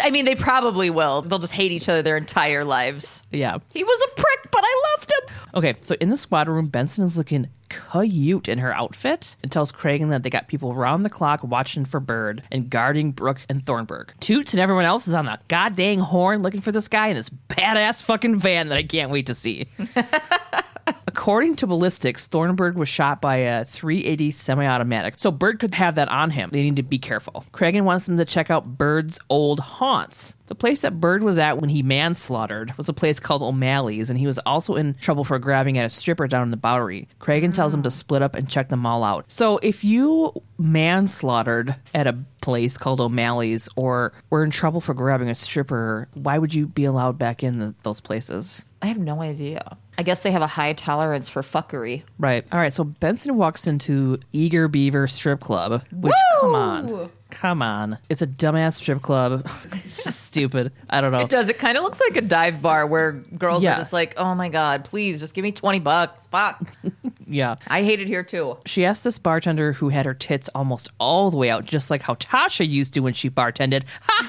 A: I mean, they probably will. They'll just hate each other their entire lives.
B: Yeah.
A: He was a prick, but I loved him.
B: Okay, so in the squad room, Benson is looking cute in her outfit and tells Cragen that they got people round the clock watching for Bird and guarding Brooke and Thornburg. Toots and everyone else is on the goddamn horn looking for this guy in this badass fucking van that I can't wait to see. [laughs] According to ballistics, Thornburg was shot by a 380 semi-automatic, so Bird could have that on him. They need to be careful. Cragen wants them to check out Bird's old haunts. The place that Bird was at when he manslaughtered was a place called O'Malley's, and he was also in trouble for grabbing at a stripper down in the Bowery. Cragen tells him to split up and check them all out. So if you manslaughtered at a place called O'Malley's or were in trouble for grabbing a stripper, why would you be allowed back in the, those places?
A: I have no idea. I guess they have a high tolerance for fuckery.
B: Right. All right. So Benson walks into Eager Beaver Strip Club, which, come on. Come on. It's a dumbass strip club. [laughs] it's just stupid. I don't know.
A: It does. It kind of looks like a dive bar where girls
B: Yeah.
A: are just like, oh my God, please just give me 20 bucks. Fuck. [laughs]
B: Yeah.
A: I hate it here too.
B: She asked this bartender who had her tits almost all the way out, just like how Tasha used to when she bartended. [laughs]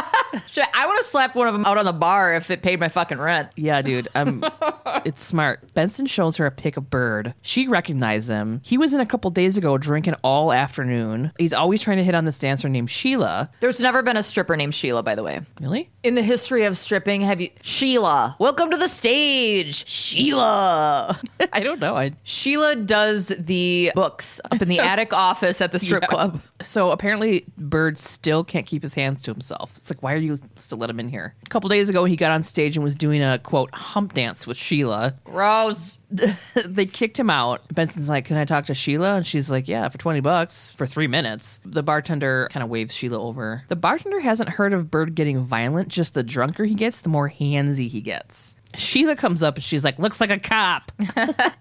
B: [laughs]
A: Shit, I would have slapped one of them out on the bar if it paid my fucking rent.
B: Yeah, dude. Um, [laughs] it's smart. Benson shows her a pic of Bird. She recognized him. He was in a couple days ago drinking all afternoon. He's always trying to hit on this dancer named Sheila.
A: There's never been a stripper named Sheila, by the way.
B: Really?
A: In the history of stripping, have you. Sheila, welcome to the stage. Sheila. [laughs]
B: I don't know. I
A: Sheila does the books up in the attic office at the strip club.
B: So apparently, Bird still can't keep his hands to himself. It's like, why are you still let him in here? A couple days ago, he got on stage and was doing a quote hump dance with Sheila.
A: Gross. [laughs]
B: they kicked him out. Benson's like, "Can I talk to Sheila?" And she's like, "Yeah, for twenty bucks for three minutes." The bartender kind of waves Sheila over. The bartender hasn't heard of Bird getting violent. Just the drunker he gets, the more handsy he gets. Sheila comes up and she's like, "Looks like a cop." [laughs]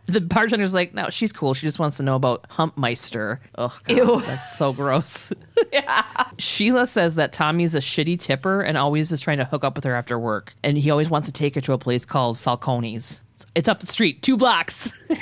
B: the bartender's like, "No, she's cool. She just wants to know about Humpmeister." Oh, God,
A: Ew.
B: that's so gross. [laughs] Sheila says that Tommy's a shitty tipper and always is trying to hook up with her after work, and he always wants to take her to a place called Falcone's. It's- It's up the street, two blocks. [laughs]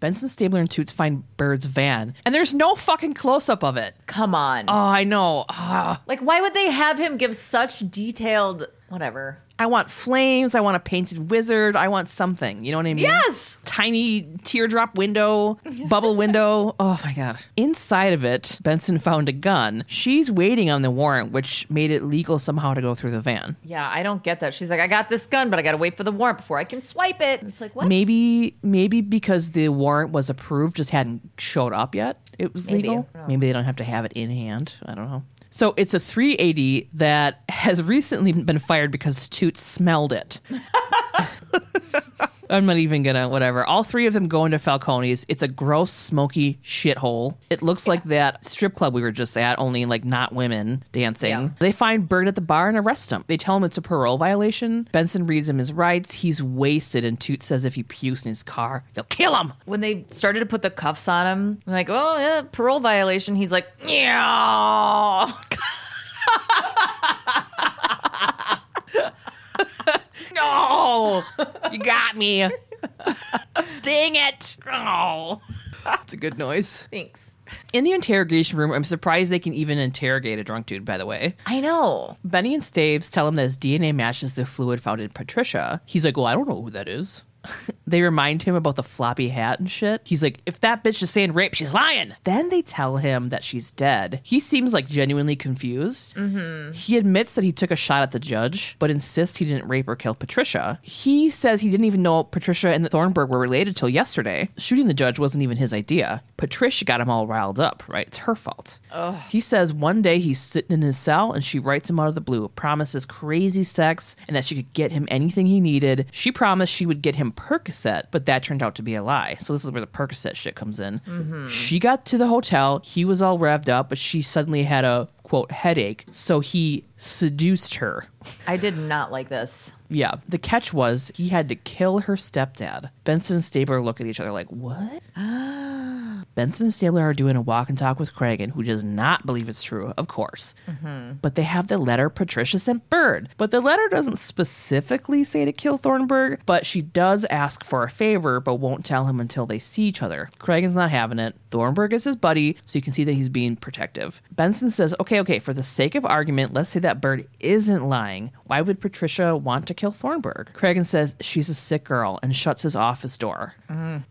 B: Benson Stabler and Toots find Bird's van, and there's no fucking close up of it.
A: Come on.
B: Oh, I know. Ah,
A: like, why would they have him give such detailed. Whatever.
B: I want flames. I want a painted wizard. I want something. You know what I mean?
A: Yes.
B: Tiny teardrop window, bubble window. [laughs] Oh my God. Inside of it, Benson found a gun. She's waiting on the warrant, which made it legal somehow to go through the van.
A: Yeah, I don't get that. She's like, I got this gun, but I got to wait for the warrant before I can swipe it. It's like, what?
B: Maybe, maybe because the warrant was approved, just hadn't showed up yet. It was
A: Maybe.
B: legal.
A: I don't know.
B: Maybe they don't have to have it in hand. I don't know. So it's a 380 that has recently been fired because Toots smelled it. [laughs] I'm not even gonna whatever. All three of them go into Falcone's. It's a gross, smoky shithole. It looks like that strip club we were just at, only like not women dancing.
A: Yeah.
B: They find Bird at the bar and arrest him. They tell him it's a parole violation. Benson reads him his rights. He's wasted, and Toot says if he pukes in his car, they'll kill him.
A: when they started to put the cuffs on him, I'm like, oh, yeah, parole violation. He's like, yeah. [laughs]
B: No, you got me. Dang it. Oh. It's a good noise.
A: Thanks.
B: In the interrogation room, I'm surprised they can even interrogate a drunk dude, by the way.
A: I know.
B: Benny and Staves tell him that his DNA matches the fluid found in Patricia. He's like, Well, I don't know who that is. [laughs] they remind him about the floppy hat and shit. He's like, If that bitch is saying rape, she's lying. Then they tell him that she's dead. He seems like genuinely confused. Mm-hmm. He admits that he took a shot at the judge, but insists he didn't rape or kill Patricia. He says he didn't even know Patricia and Thornburg were related till yesterday. Shooting the judge wasn't even his idea. Patricia got him all riled up, right? It's her fault. He says one day he's sitting in his cell and she writes him out of the blue, promises crazy sex and that she could get him anything he needed. She promised she would get him Percocet, but that turned out to be a lie. So this is where the Percocet shit comes in. Mm-hmm. She got to the hotel. He was all revved up, but she suddenly had a quote headache. So he seduced her.
A: I did not like this.
B: Yeah. The catch was he had to kill her stepdad. Benson and Stabler look at each other like, what? [gasps] Benson and Stabler are doing a walk and talk with Cragen, who does not believe it's true, of course. Mm-hmm. But they have the letter Patricia sent Bird. But the letter doesn't specifically say to kill Thornburg, but she does ask for a favor, but won't tell him until they see each other. Cragen's not having it. Thornburg is his buddy, so you can see that he's being protective. Benson says, okay, okay, for the sake of argument, let's say that Bird isn't lying. Why would Patricia want to kill Thornburg? Cragen says she's a sick girl and shuts his office door.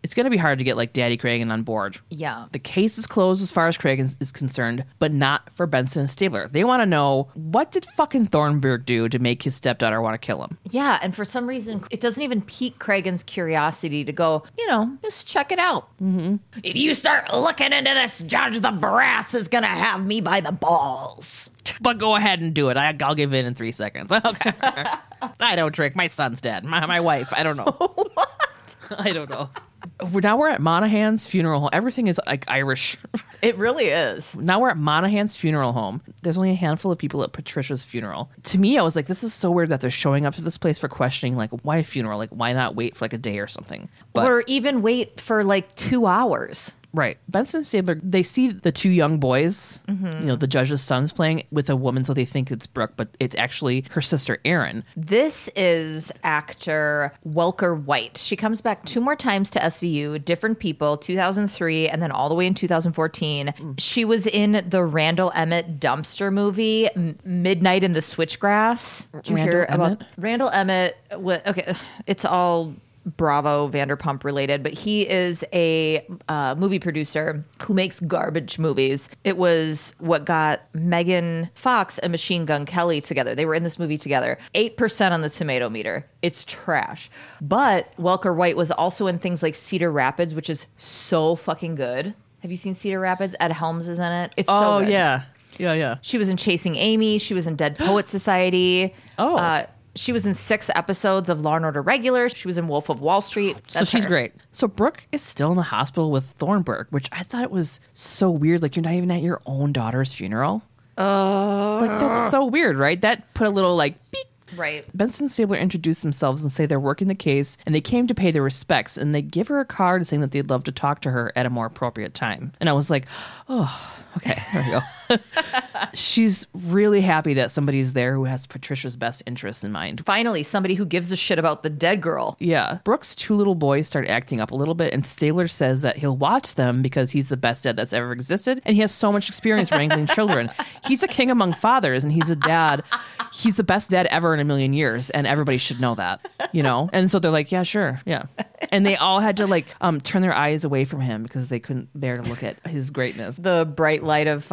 B: It's going to be hard to get like Daddy Cragen on board.
A: Yeah.
B: The case is closed as far as Craig is, is concerned, but not for Benson and Stabler. They want to know what did fucking Thornburg do to make his stepdaughter want to kill him?
A: Yeah, and for some reason, it doesn't even pique Cragen's curiosity to go, you know, just check it out. Mm-hmm. If you start looking into this, Judge, the brass is going to have me by the balls. [laughs]
B: But go ahead and do it. I, I'll give in in three seconds. [laughs] Okay. I don't drink. My son's dead. My, my wife. I don't know. [laughs] what? I don't know. We're, now we're at Monahan's funeral home. Everything is like Irish.
A: It really is.
B: now we're at Monahan's funeral home. There's only a handful of people at Patricia's funeral. To me, I was like, this is so weird that they're showing up to this place for questioning, like, why a funeral? Like, why not wait for like a day or something? But
A: or even wait for like two hours.
B: Right. Benson and Stabler, they see the two young boys,
A: Mm-hmm.
B: you know, the judge's sons playing with a woman, so they think it's Brooke, but it's actually her sister, Erin.
A: This is actor Welker White. She comes back two more times to SVU, different people, 2003, and then all the way in 2014. She was in the Randall Emmett dumpster movie, M- Midnight in the Switchgrass. Did you
B: Randall
A: hear about
B: Emmett?
A: Randall Emmett? wa- Okay, it's all. Bravo Vanderpump related, but he is a uh, movie producer who makes garbage movies. It was what got Megan Fox and Machine Gun Kelly together. They were in this movie together. 8% on the tomato meter. It's trash. But Welker White was also in things like Cedar Rapids, which is so fucking good. Have you seen Cedar Rapids? Ed Helms is in it. It's so
B: Oh,
A: good.
B: yeah. Yeah, yeah.
A: She was in Chasing Amy. She was in Dead Poet Society.
B: Oh.
A: Uh, she was in six episodes of Law and Order Regular. She was in Wolf of Wall Street.
B: So she's
A: her.
B: great. So Brooke is still in the hospital with Thornburg, which I thought it was so weird. Like, you're not even at your own daughter's funeral. Oh. like, that's so weird, right? That put a little, like, beep
A: Right.
B: Benson and Stabler introduce themselves and say they're working the case and they came to pay their respects and they give her a card saying that they'd love to talk to her at a more appropriate time. And I was like, oh, okay, there we go. She's really happy that somebody's there who has Patricia's best interests in mind.
A: Finally, somebody who gives a shit about the dead girl.
B: Yeah. Brooke's two little boys start acting up a little bit, and Stabler says that he'll watch them because he's the best dad that's ever existed, and he has so much experience wrangling [laughs] children. He's a king among fathers, and he's a dad. He's the best dad ever in a million years, and everybody should know that, you know? And so they're like, yeah, sure. Yeah. And they all had to like um, turn their eyes away from him because they couldn't bear to look at his greatness.
A: The bright light of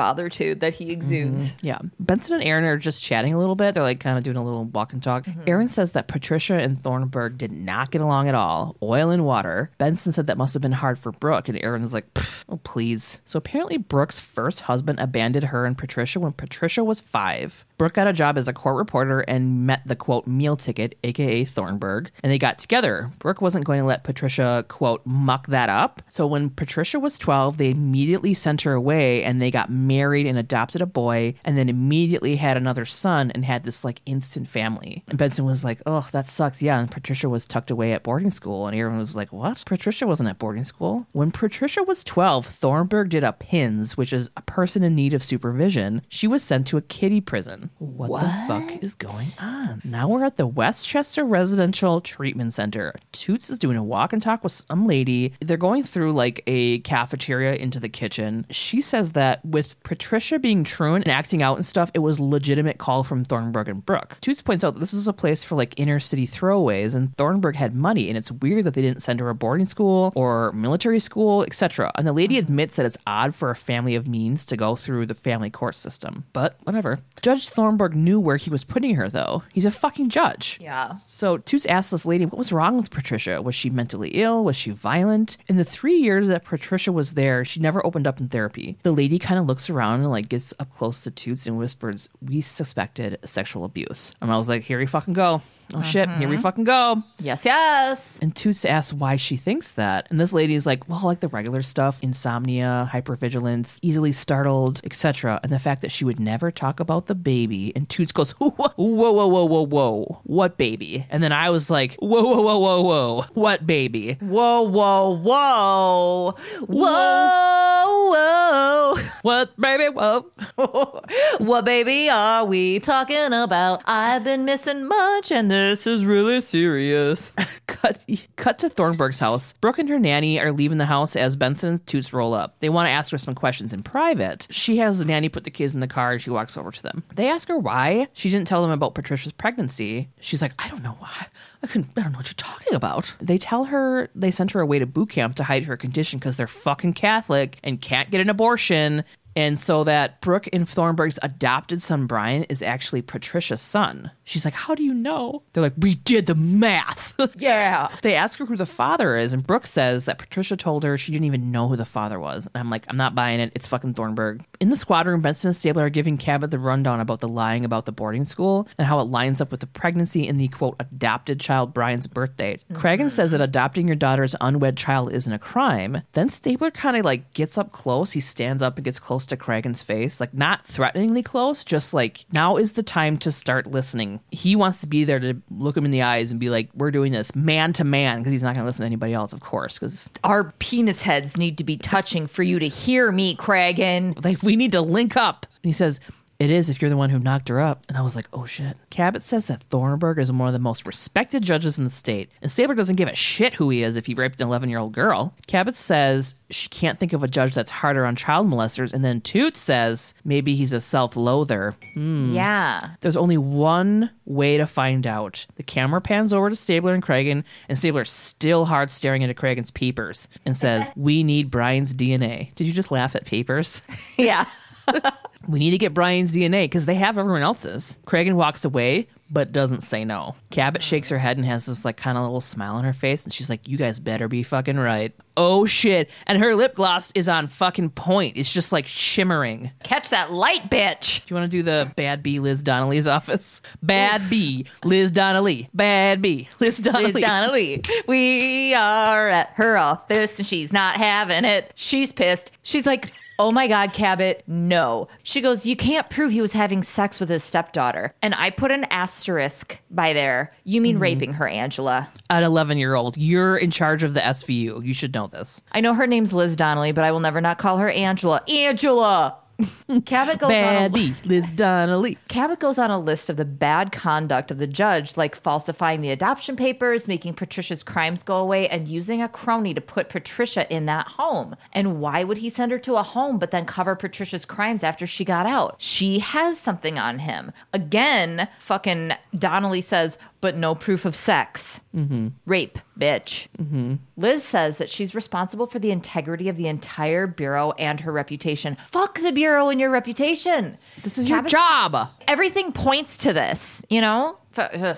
A: fathertude that he exudes. Mm-hmm.
B: Yeah. Benson and Erin are just chatting a little bit. They're like kind of doing a little walk and talk. Mm-hmm. Erin says that Patricia and Thornburg did not get along at all. Oil and water. Benson said that must have been hard for Brooke. And Erin is like, oh, please. So apparently, Brooke's first husband abandoned her and Patricia when Patricia was five. Brooke got a job as a court reporter and met the quote meal ticket, aka Thornburg, and they got together. Brooke wasn't going to let Patricia quote muck that up. So when Patricia was 12, they immediately sent her away and they got married and adopted a boy and then immediately had another son and had this like instant family. And Benson was like, oh, that sucks. Yeah. And Patricia was tucked away at boarding school. And everyone was like, what? Patricia wasn't at boarding school. When Patricia was 12, Thornburg did a PINS, which is a person in need of supervision. She was sent to a kiddie prison. What, the fuck is going on? Now we're at the Westchester Residential Treatment Center. Toots is doing a walk and talk with some lady. They're going through like a cafeteria into the kitchen. She says that with Patricia being truant and acting out and stuff, it was legitimate call from Thornburg and Brooke. Toots points out that this is a place for like inner city throwaways, and Thornburg had money, and it's weird that they didn't send her a boarding school or military school, etc. And the lady admits that it's odd for a family of means to go through the family court system, but whatever. Judge Thornburg knew where he was putting her, though. He's a fucking judge.
A: Yeah.
B: So Toots asked this lady, what was wrong with Patricia? Was she mentally ill? Was she violent? In the three years that Patricia was there, she never opened up in therapy. The lady kind of looks around and like gets up close to Toots and whispers, We suspected sexual abuse. And I was like, Here we fucking go. Oh shit, here we mm-hmm. fucking go.
A: Yes, yes.
B: And Toots asks why she thinks that. And this lady is like, well, like the regular stuff insomnia, hypervigilance, easily startled, etc. And the fact that she would never talk about the baby. And Toots goes, [laughs] whoa, whoa, whoa, whoa, whoa, whoa. What baby? And then I was like, whoa, whoa, whoa, whoa, whoa. What baby?
A: Whoa, whoa, whoa. Whoa, whoa.
B: What baby? Whoa. [laughs]
A: what baby are we talking about? I've been missing much and this is really serious. [laughs]
B: cut, cut to Thornburg's house. Brooke and her nanny are leaving the house as Benson and Toots roll up. They want to ask her some questions in private. She has the nanny put the kids in the car and she walks over to them. They ask her why. She didn't tell them about Patricia's pregnancy. She's like, I don't know why. I couldn't, I don't know what you're talking about. They tell her they sent her away to boot camp to hide her condition because they're fucking Catholic and can't get an abortion. And so that Brooke and Thornburg's adopted son Brian is actually Patricia's son. She's like, How do you know? They're like, We did the math. [laughs]
A: Yeah.
B: they ask her who the father is, and Brooke says that Patricia told her she didn't even know who the father was. And I'm like, I'm not buying it. It's fucking Thornburg. In the squadron, Benson and Stabler are giving Cabot the rundown about the lying about the boarding school and how it lines up with the pregnancy and the quote adopted child Brian's birth date. Cragen mm-hmm. says that adopting your daughter's unwed child isn't a crime. Then Stabler kind of like gets up close. He stands up and gets close close to Cragen's face, like not threateningly close, just like now is the time to start listening. He wants to be there to look him in the eyes and be like, "We're doing this man to man," because he's not going to listen to anybody else, of course, because
A: Our penis heads need to be touching for you to hear me, Cragen.
B: like we need to link up. And he says, It is if you're the one who knocked her up. And I was like, oh shit. Cabot says that Thornburg is one of the most respected judges in the state. And Stabler doesn't give a shit who he is if he raped an 11 year old girl. Cabot says she can't think of a judge that's harder on child molesters. And then Toot says maybe he's a self loather. Hmm.
A: Yeah.
B: There's only one way to find out. The camera pans over to Stabler and Cragen, and Stabler's still hard staring into Cragen's peepers and says, We need Brian's DNA. Did you just laugh at peepers? [laughs]
A: Yeah. [laughs] [laughs]
B: We need to get Brian's DNA because they have everyone else's. Cragen walks away, but doesn't say no. Cabot oh. shakes her head and has this like kind of little smile on her face, and she's like, "You guys better be fucking right." Oh shit! And her lip gloss is on fucking point. It's just like shimmering.
A: Catch that light, bitch.
B: Do you want to do the Bad B Liz Donnelly's office? Bad B Liz Donnelly. Bad B Liz Donnelly.
A: Liz Donnelly. We are at her office and she's not having it. She's pissed. She's like, Oh my God, Cabot, no. She goes, You can't prove he was having sex with his stepdaughter. And I put an asterisk by there. You mean mm-hmm. raping her, Angela.
B: An 11 year old. You're in charge of the SVU. You should know this.
A: I know her name's Liz Donnelly, but I will never not call her Angela. Angela! [laughs] Cabot goes on a,
B: Liz Donnelly.
A: Cabot goes on a list of the bad conduct of the judge, like falsifying the adoption papers, making Patricia's crimes go away, and using a crony to put Patricia in that home. And why would he send her to a home but then cover Patricia's crimes after she got out? She has something on him. Again, fucking Donnelly says, but no proof of sex. Mm-hmm. Rape, bitch. Mm-hmm. Liz says that she's responsible for the integrity of the entire Bureau and her reputation. Fuck the Bureau and your reputation.
B: This is
A: Cabot's-
B: your job.
A: everything points to this, you know? [laughs]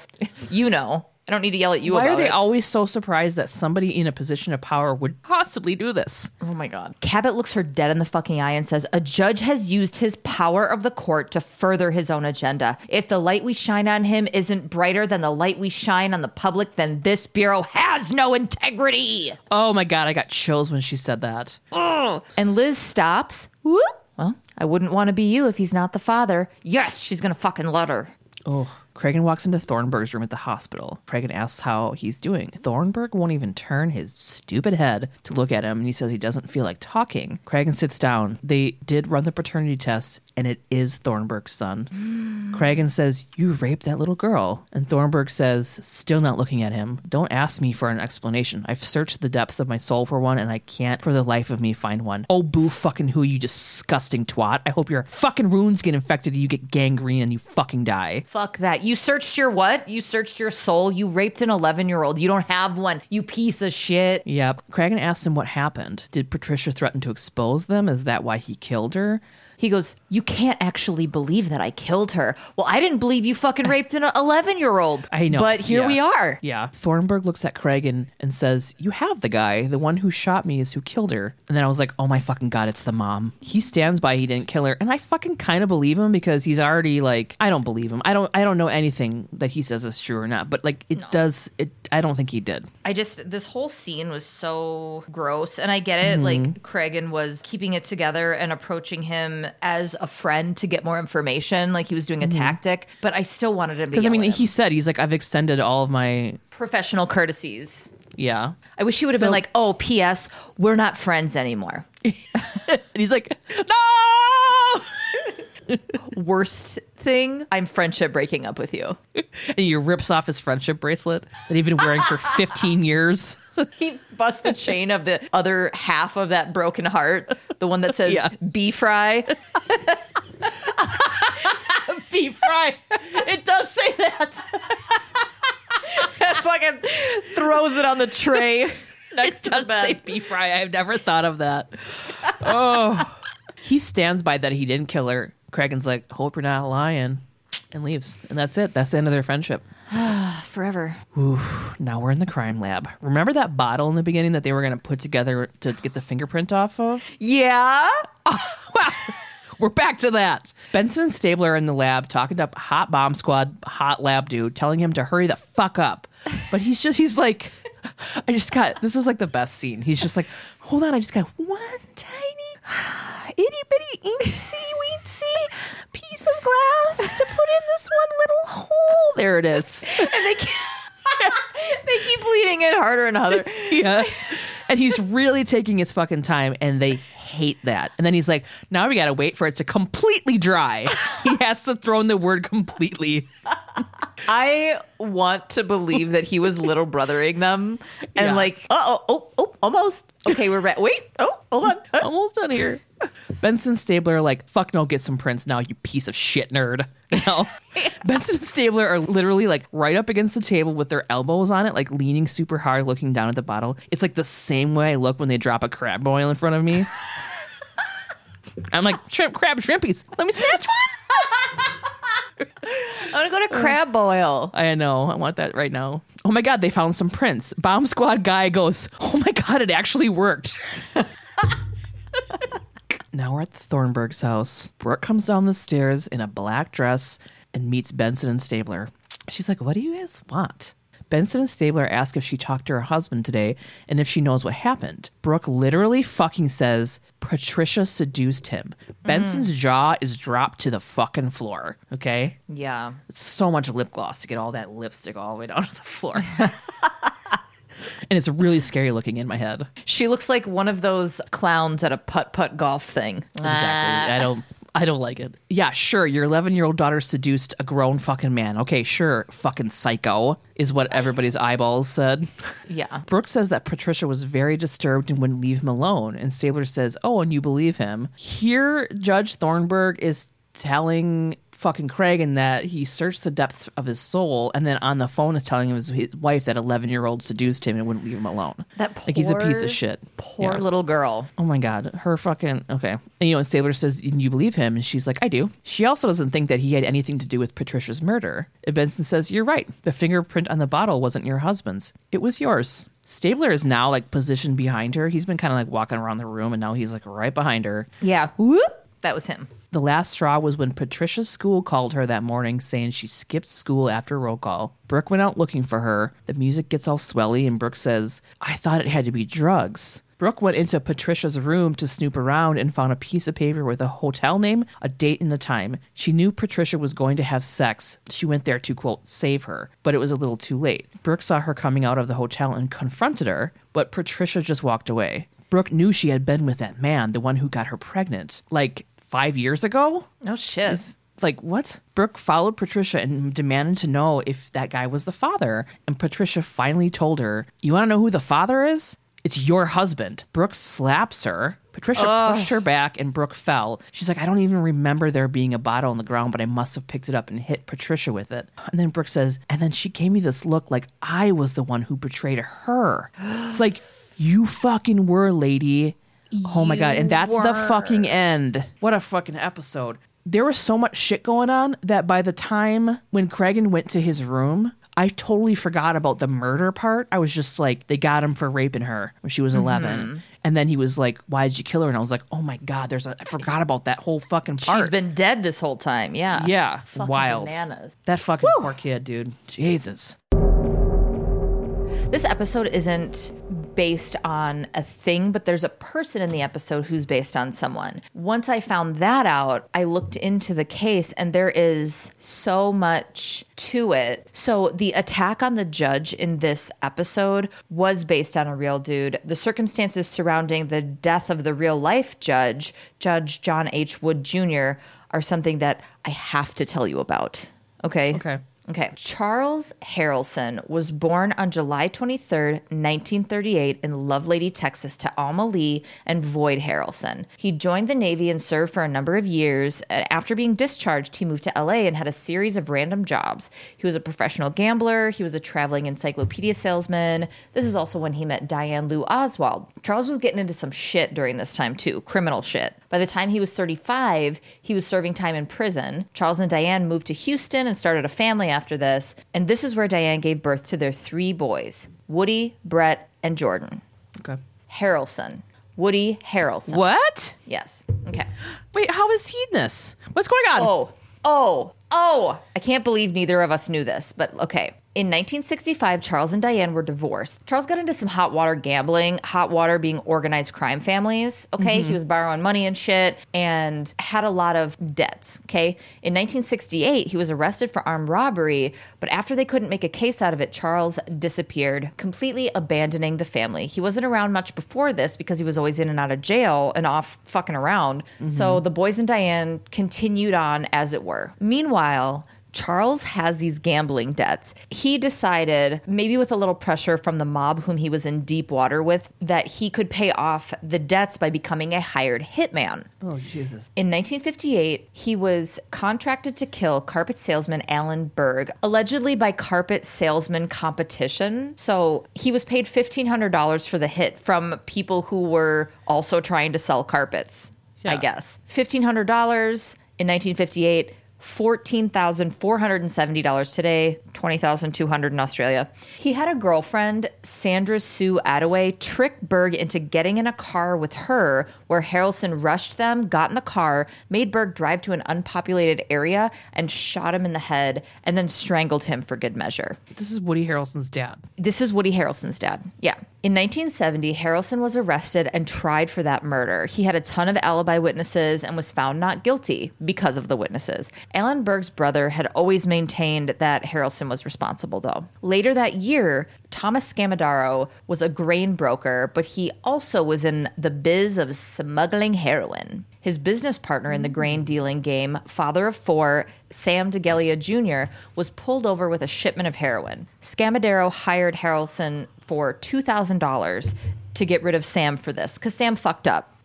A: You know. I don't need to yell at you
B: Why
A: about
B: are they
A: it.
B: always so surprised that somebody in a position of power would possibly do this?
A: oh my god. Cabot looks her dead in the fucking eye and says, "A judge has used his power of the court to further his own agenda. If the light we shine on him isn't brighter than the light we shine on the public, then this bureau has no integrity."
B: Oh my god, I got chills when she said that.
A: And Liz stops. Whoop. Well, I wouldn't want to be you if he's not the father. Yes, she's going to fucking let her.
B: Oh. Cragen walks into Thornburg's room at the hospital. Cragen asks how he's doing. Thornburg won't even turn his stupid head to look at him, and he says he doesn't feel like talking. Cragen sits down. They did run the paternity test, and it is Thornburg's son. [gasps] Cragen says, You raped that little girl. And Thornburg says, still not looking at him, Don't ask me for an explanation. I've searched the depths of my soul for one, and I can't for the life of me find one. Oh, boo fucking who, you disgusting twat. I hope your fucking wounds get infected and you get gangrene and you fucking die.
A: Fuck that. You searched your what? You searched your soul. You raped an 11 year old. You don't have one. You piece of shit.
B: Yep. Cragen asked him what happened. Did Patricia threaten to expose them? Is that why he killed her?
A: He goes, You can't actually believe that I killed her. Well, I didn't believe you fucking [laughs] raped an 11 year old.
B: I know.
A: But here
B: Yeah.
A: we are.
B: Yeah. Thornburg looks at Cragen and says, You have the guy. The one who shot me is who killed her. And then I was like, Oh my fucking God, it's the mom. He stands by he didn't kill her. And I fucking kind of believe him because he's already like, I don't believe him. I don't I don't know anything that he says is true or not. But like it does it I don't think he did.
A: I just, this whole scene was so gross. And I get it. Mm-hmm. Like, Cragen was keeping it together and approaching him as a friend to get more information. Like, he was doing a mm-hmm. tactic. But I still wanted him
B: Because I mean he said he's like, I've extended all of my
A: professional courtesies.
B: yeah.
A: I wish he would have
B: So-
A: been like, oh, P.S., we're not friends anymore. [laughs]
B: And he's like, [laughs] No [laughs]
A: Worst thing, I'm friendship breaking up with you. [laughs]
B: and he rips off his friendship bracelet that he'd been wearing for 15 years. [laughs]
A: He busts the chain of the other half of that broken heart, the one that says
B: Yeah.
A: "Be fry." [laughs]
B: Beef fry. It does say that.
A: fucking throws it on the tray next
B: It does say beef fry. I've never thought of that. Oh. he stands by that he didn't kill her. Cragen's like, hope you're not lying. And leaves. And that's it. That's the end of their friendship. [sighs]
A: forever.
B: Now we're in the crime lab. Remember that bottle in the beginning that they were going to put together to get the fingerprint off of?
A: Yeah. [laughs]
B: We're back to that. Benson and Stabler are in the lab talking to hot bomb squad, hot lab dude, telling him to hurry the fuck up. But he's just, he's like, I just got, this is like the best scene. He's just like, hold on, I just got one tiny. [sighs] itty bitty eensy weensy piece of glass to put in this one little hole. There it is.
A: and they keep, [laughs] they keep bleeding it harder and harder. [laughs]
B: yeah. And he's really taking his fucking time and they hate that. And then he's like, now we gotta wait for it to completely dry. [laughs] he has to throw in the word completely.
A: I want to believe that he was little brothering them and
B: Yeah.
A: like, uh oh, oh, oh, almost. Okay, we're ready. Wait, oh, hold on.
B: Almost done here. Benson Stabler, like, fuck no, get some prints now, you piece of shit nerd. You know? [laughs] Benson and Stabler are literally like right up against the table with their elbows on it, like leaning super hard, looking down at the bottle. It's like the same way I look when they drop a crab boil in front of me. [laughs] I'm like, shrimp, crab, shrimpies. Let me snatch one.
A: I want to go to crab boil.
B: I know. I want that right now. Oh my God, they found some prints. Bomb squad guy goes, Oh my God, it actually worked. [laughs] now we're at the Thornburg's house. Brooke comes down the stairs in a black dress and meets Benson and Stabler. She's like, What do you guys want? Benson and Stabler ask if she talked to her husband today and if she knows what happened. Brooke literally fucking says Patricia seduced him. Mm-hmm. Benson's jaw is dropped to the fucking floor. Okay?
A: Yeah.
B: It's so much lip gloss to get all that lipstick all the way down to the floor. [laughs] and it's really scary looking in my head.
A: She looks like one of those clowns at a putt putt golf thing.
B: Exactly. Ah. I don't I don't like it. Yeah, sure, your 11-year-old daughter seduced a grown fucking man. Okay, sure, fucking psycho is what everybody's eyeballs said. [laughs]
A: Yeah.
B: Brooke says that Patricia was very disturbed and wouldn't leave him alone. And Stabler says, Oh, and you believe him. Here, Judge Thornburg is telling fucking Cragen that he searched the depths of his soul and then on the phone is telling his, his wife that 11 year old seduced him and wouldn't leave him alone.
A: That poor,
B: like he's a piece of shit.
A: Poor
B: Yeah.
A: little girl.
B: Oh my god, her fucking okay. And you know, and Stabler says, "You believe him?" And she's like, "I do." She also doesn't think that he had anything to do with Patricia's murder. And Benson says, "You're right. The fingerprint on the bottle wasn't your husband's. It was yours." Stabler is now like positioned behind her. He's been kind of like walking around the room, and now he's like right behind her.
A: Yeah. Whoop. That was him.
B: The last straw was when Patricia's school called her that morning saying she skipped school after roll call. Brooke went out looking for her. The music gets all swelly, and Brooke says, I thought it had to be drugs. Brooke went into Patricia's room to snoop around and found a piece of paper with a hotel name, a date, and a time. She knew Patricia was going to have sex. She went there to, quote, save her, but it was a little too late. Brooke saw her coming out of the hotel and confronted her, but Patricia just walked away. Brooke knew she had been with that man, the one who got her pregnant. Like five years ago?
A: Oh, shit.
B: Like, what? Brooke followed Patricia and demanded to know if that guy was the father. And Patricia finally told her, You want to know who the father is? It's your husband. Brooke slaps her. Patricia pushed her back and Brooke fell. She's like, I don't even remember there being a bottle on the ground, but I must have picked it up and hit Patricia with it. And then Brooke says, And then she gave me this look like I was the one who betrayed her. [gasps] It's like, You fucking were, lady. Oh my God. And that's the fucking end. What a fucking episode. There was so much shit going on that by the time when Cragen went to his room, I totally forgot about the murder part. I was just like, they got him for raping her when she was mm-hmm. 11. And then he was like, why did you kill her? And I was like, oh my God, there's a, I forgot about that whole fucking part.
A: She's been dead this whole time. Yeah.
B: yeah,
A: Fucking
B: wild.
A: bananas.
B: That fucking poor kid, dude. Jesus.
A: This episode isn't based on a thing, but there's a person in the episode who's based on someone. Once I found that out, I looked into the case and there is so much to it. So the attack on the judge in this episode was based on a real dude. The circumstances surrounding the death of the real life judge, Judge John H. Wood Jr., are something that I have to tell you about. Okay.
B: Okay.
A: Okay. Charles Harrelson was born on July 23rd, 1938, in Lovelady, Texas, to Alma Lee and Void Harrelson. He joined the Navy and served for a number of years. After being discharged, he moved to LA and had a series of random jobs. He was a professional gambler, he was a traveling encyclopedia salesman. This is also when he met Diane Lou Oswald. Charles was getting into some shit during this time, too, criminal shit. By the time he was 35, he was serving time in prison. Charles and Diane moved to Houston and started a family after this. And this is where Diane gave birth to their three boys Woody, Brett, and Jordan.
B: Okay.
A: Harrelson. Woody Harrelson.
B: What?
A: Yes. Okay. [gasps]
B: Wait, how is he in this? What's going on?
A: Oh, oh, oh. I can't believe neither of us knew this, but okay. In 1965, Charles and Diane were divorced. Charles got into some hot water gambling, hot water being organized crime families. Okay. He mm-hmm. was borrowing money and shit and had a lot of debts. Okay. In 1968, he was arrested for armed robbery, but after they couldn't make a case out of it, Charles disappeared, completely abandoning the family. He wasn't around much before this because he was always in and out of jail and off fucking around. So mm-hmm. the boys and Diane continued on as it were. Meanwhile, Charles has these gambling debts. He decided, maybe with a little pressure from the mob whom he was in deep water with, that he could pay off the debts by becoming a hired hitman.
B: Oh, Jesus.
A: In 1958, he was contracted to kill carpet salesman Alan Berg, allegedly by carpet salesman competition. So he was paid $1,500 for the hit from people who were also trying to sell carpets, I guess. $1,500 in 1958. $14,470 today, $20,200 in Australia. He had a girlfriend, Sandra Sue Attaway, trick Berg into getting in a car with her where Harrelson rushed them, got in the car, made Berg drive to an unpopulated area and shot him in the head and then strangled him for good measure.
B: This is Woody Harrelson's dad.
A: This is Woody Harrelson's dad. Yeah. In 1970, Harrelson was arrested and tried for that murder. He had a ton of alibi witnesses and was found not guilty because of the witnesses. Alan Berg's brother had always maintained that Harrelson was responsible, though. Later that year, Thomas Scamodaro was a grain broker, but he also was in the biz of smuggling heroin. His business partner in the grain dealing game, father of four, Sam DeGelia Jr., was pulled over with a shipment of heroin. Scamodaro hired Harrelson for $2,000 to get rid of Sam for this because Sam fucked up.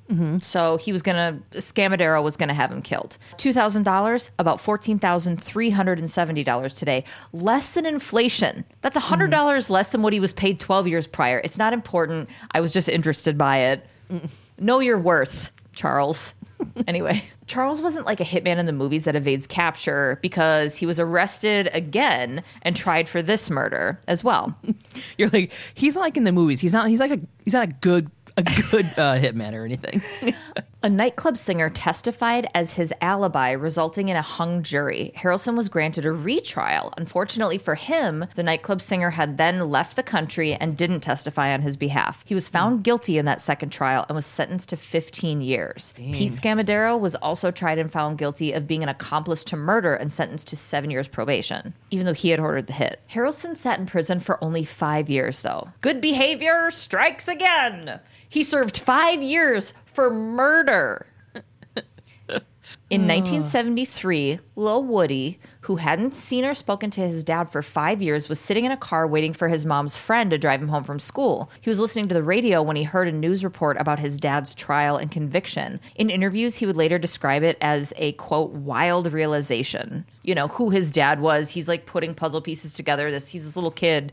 A: So he was gonna Scamadero was gonna have him killed. Two thousand dollars, about fourteen thousand three hundred and seventy dollars today, less than inflation. That's hundred mm-hmm. dollars less than what he was paid twelve years prior. It's not important. I was just interested by it. Mm. Know your worth, Charles. [laughs] anyway, Charles wasn't like a hitman in the movies that evades capture because he was arrested again and tried for this murder as well. [laughs]
B: You're like, he's not like in the movies. He's not. He's like a. He's not a good. A good uh, [laughs] hitman or anything. [laughs]
A: A nightclub singer testified as his alibi, resulting in a hung jury. Harrelson was granted a retrial. Unfortunately for him, the nightclub singer had then left the country and didn't testify on his behalf. He was found guilty in that second trial and was sentenced to 15 years. Pete Scamadero was also tried and found guilty of being an accomplice to murder and sentenced to seven years probation, even though he had ordered the hit. Harrelson sat in prison for only five years, though. Good behavior strikes again. He served five years for murder. In hmm. 1973, Lil Woody, who hadn't seen or spoken to his dad for five years, was sitting in a car waiting for his mom's friend to drive him home from school. He was listening to the radio when he heard a news report about his dad's trial and conviction. In interviews, he would later describe it as a quote, wild realization. You know, who his dad was. He's like putting puzzle pieces together. This he's this little kid,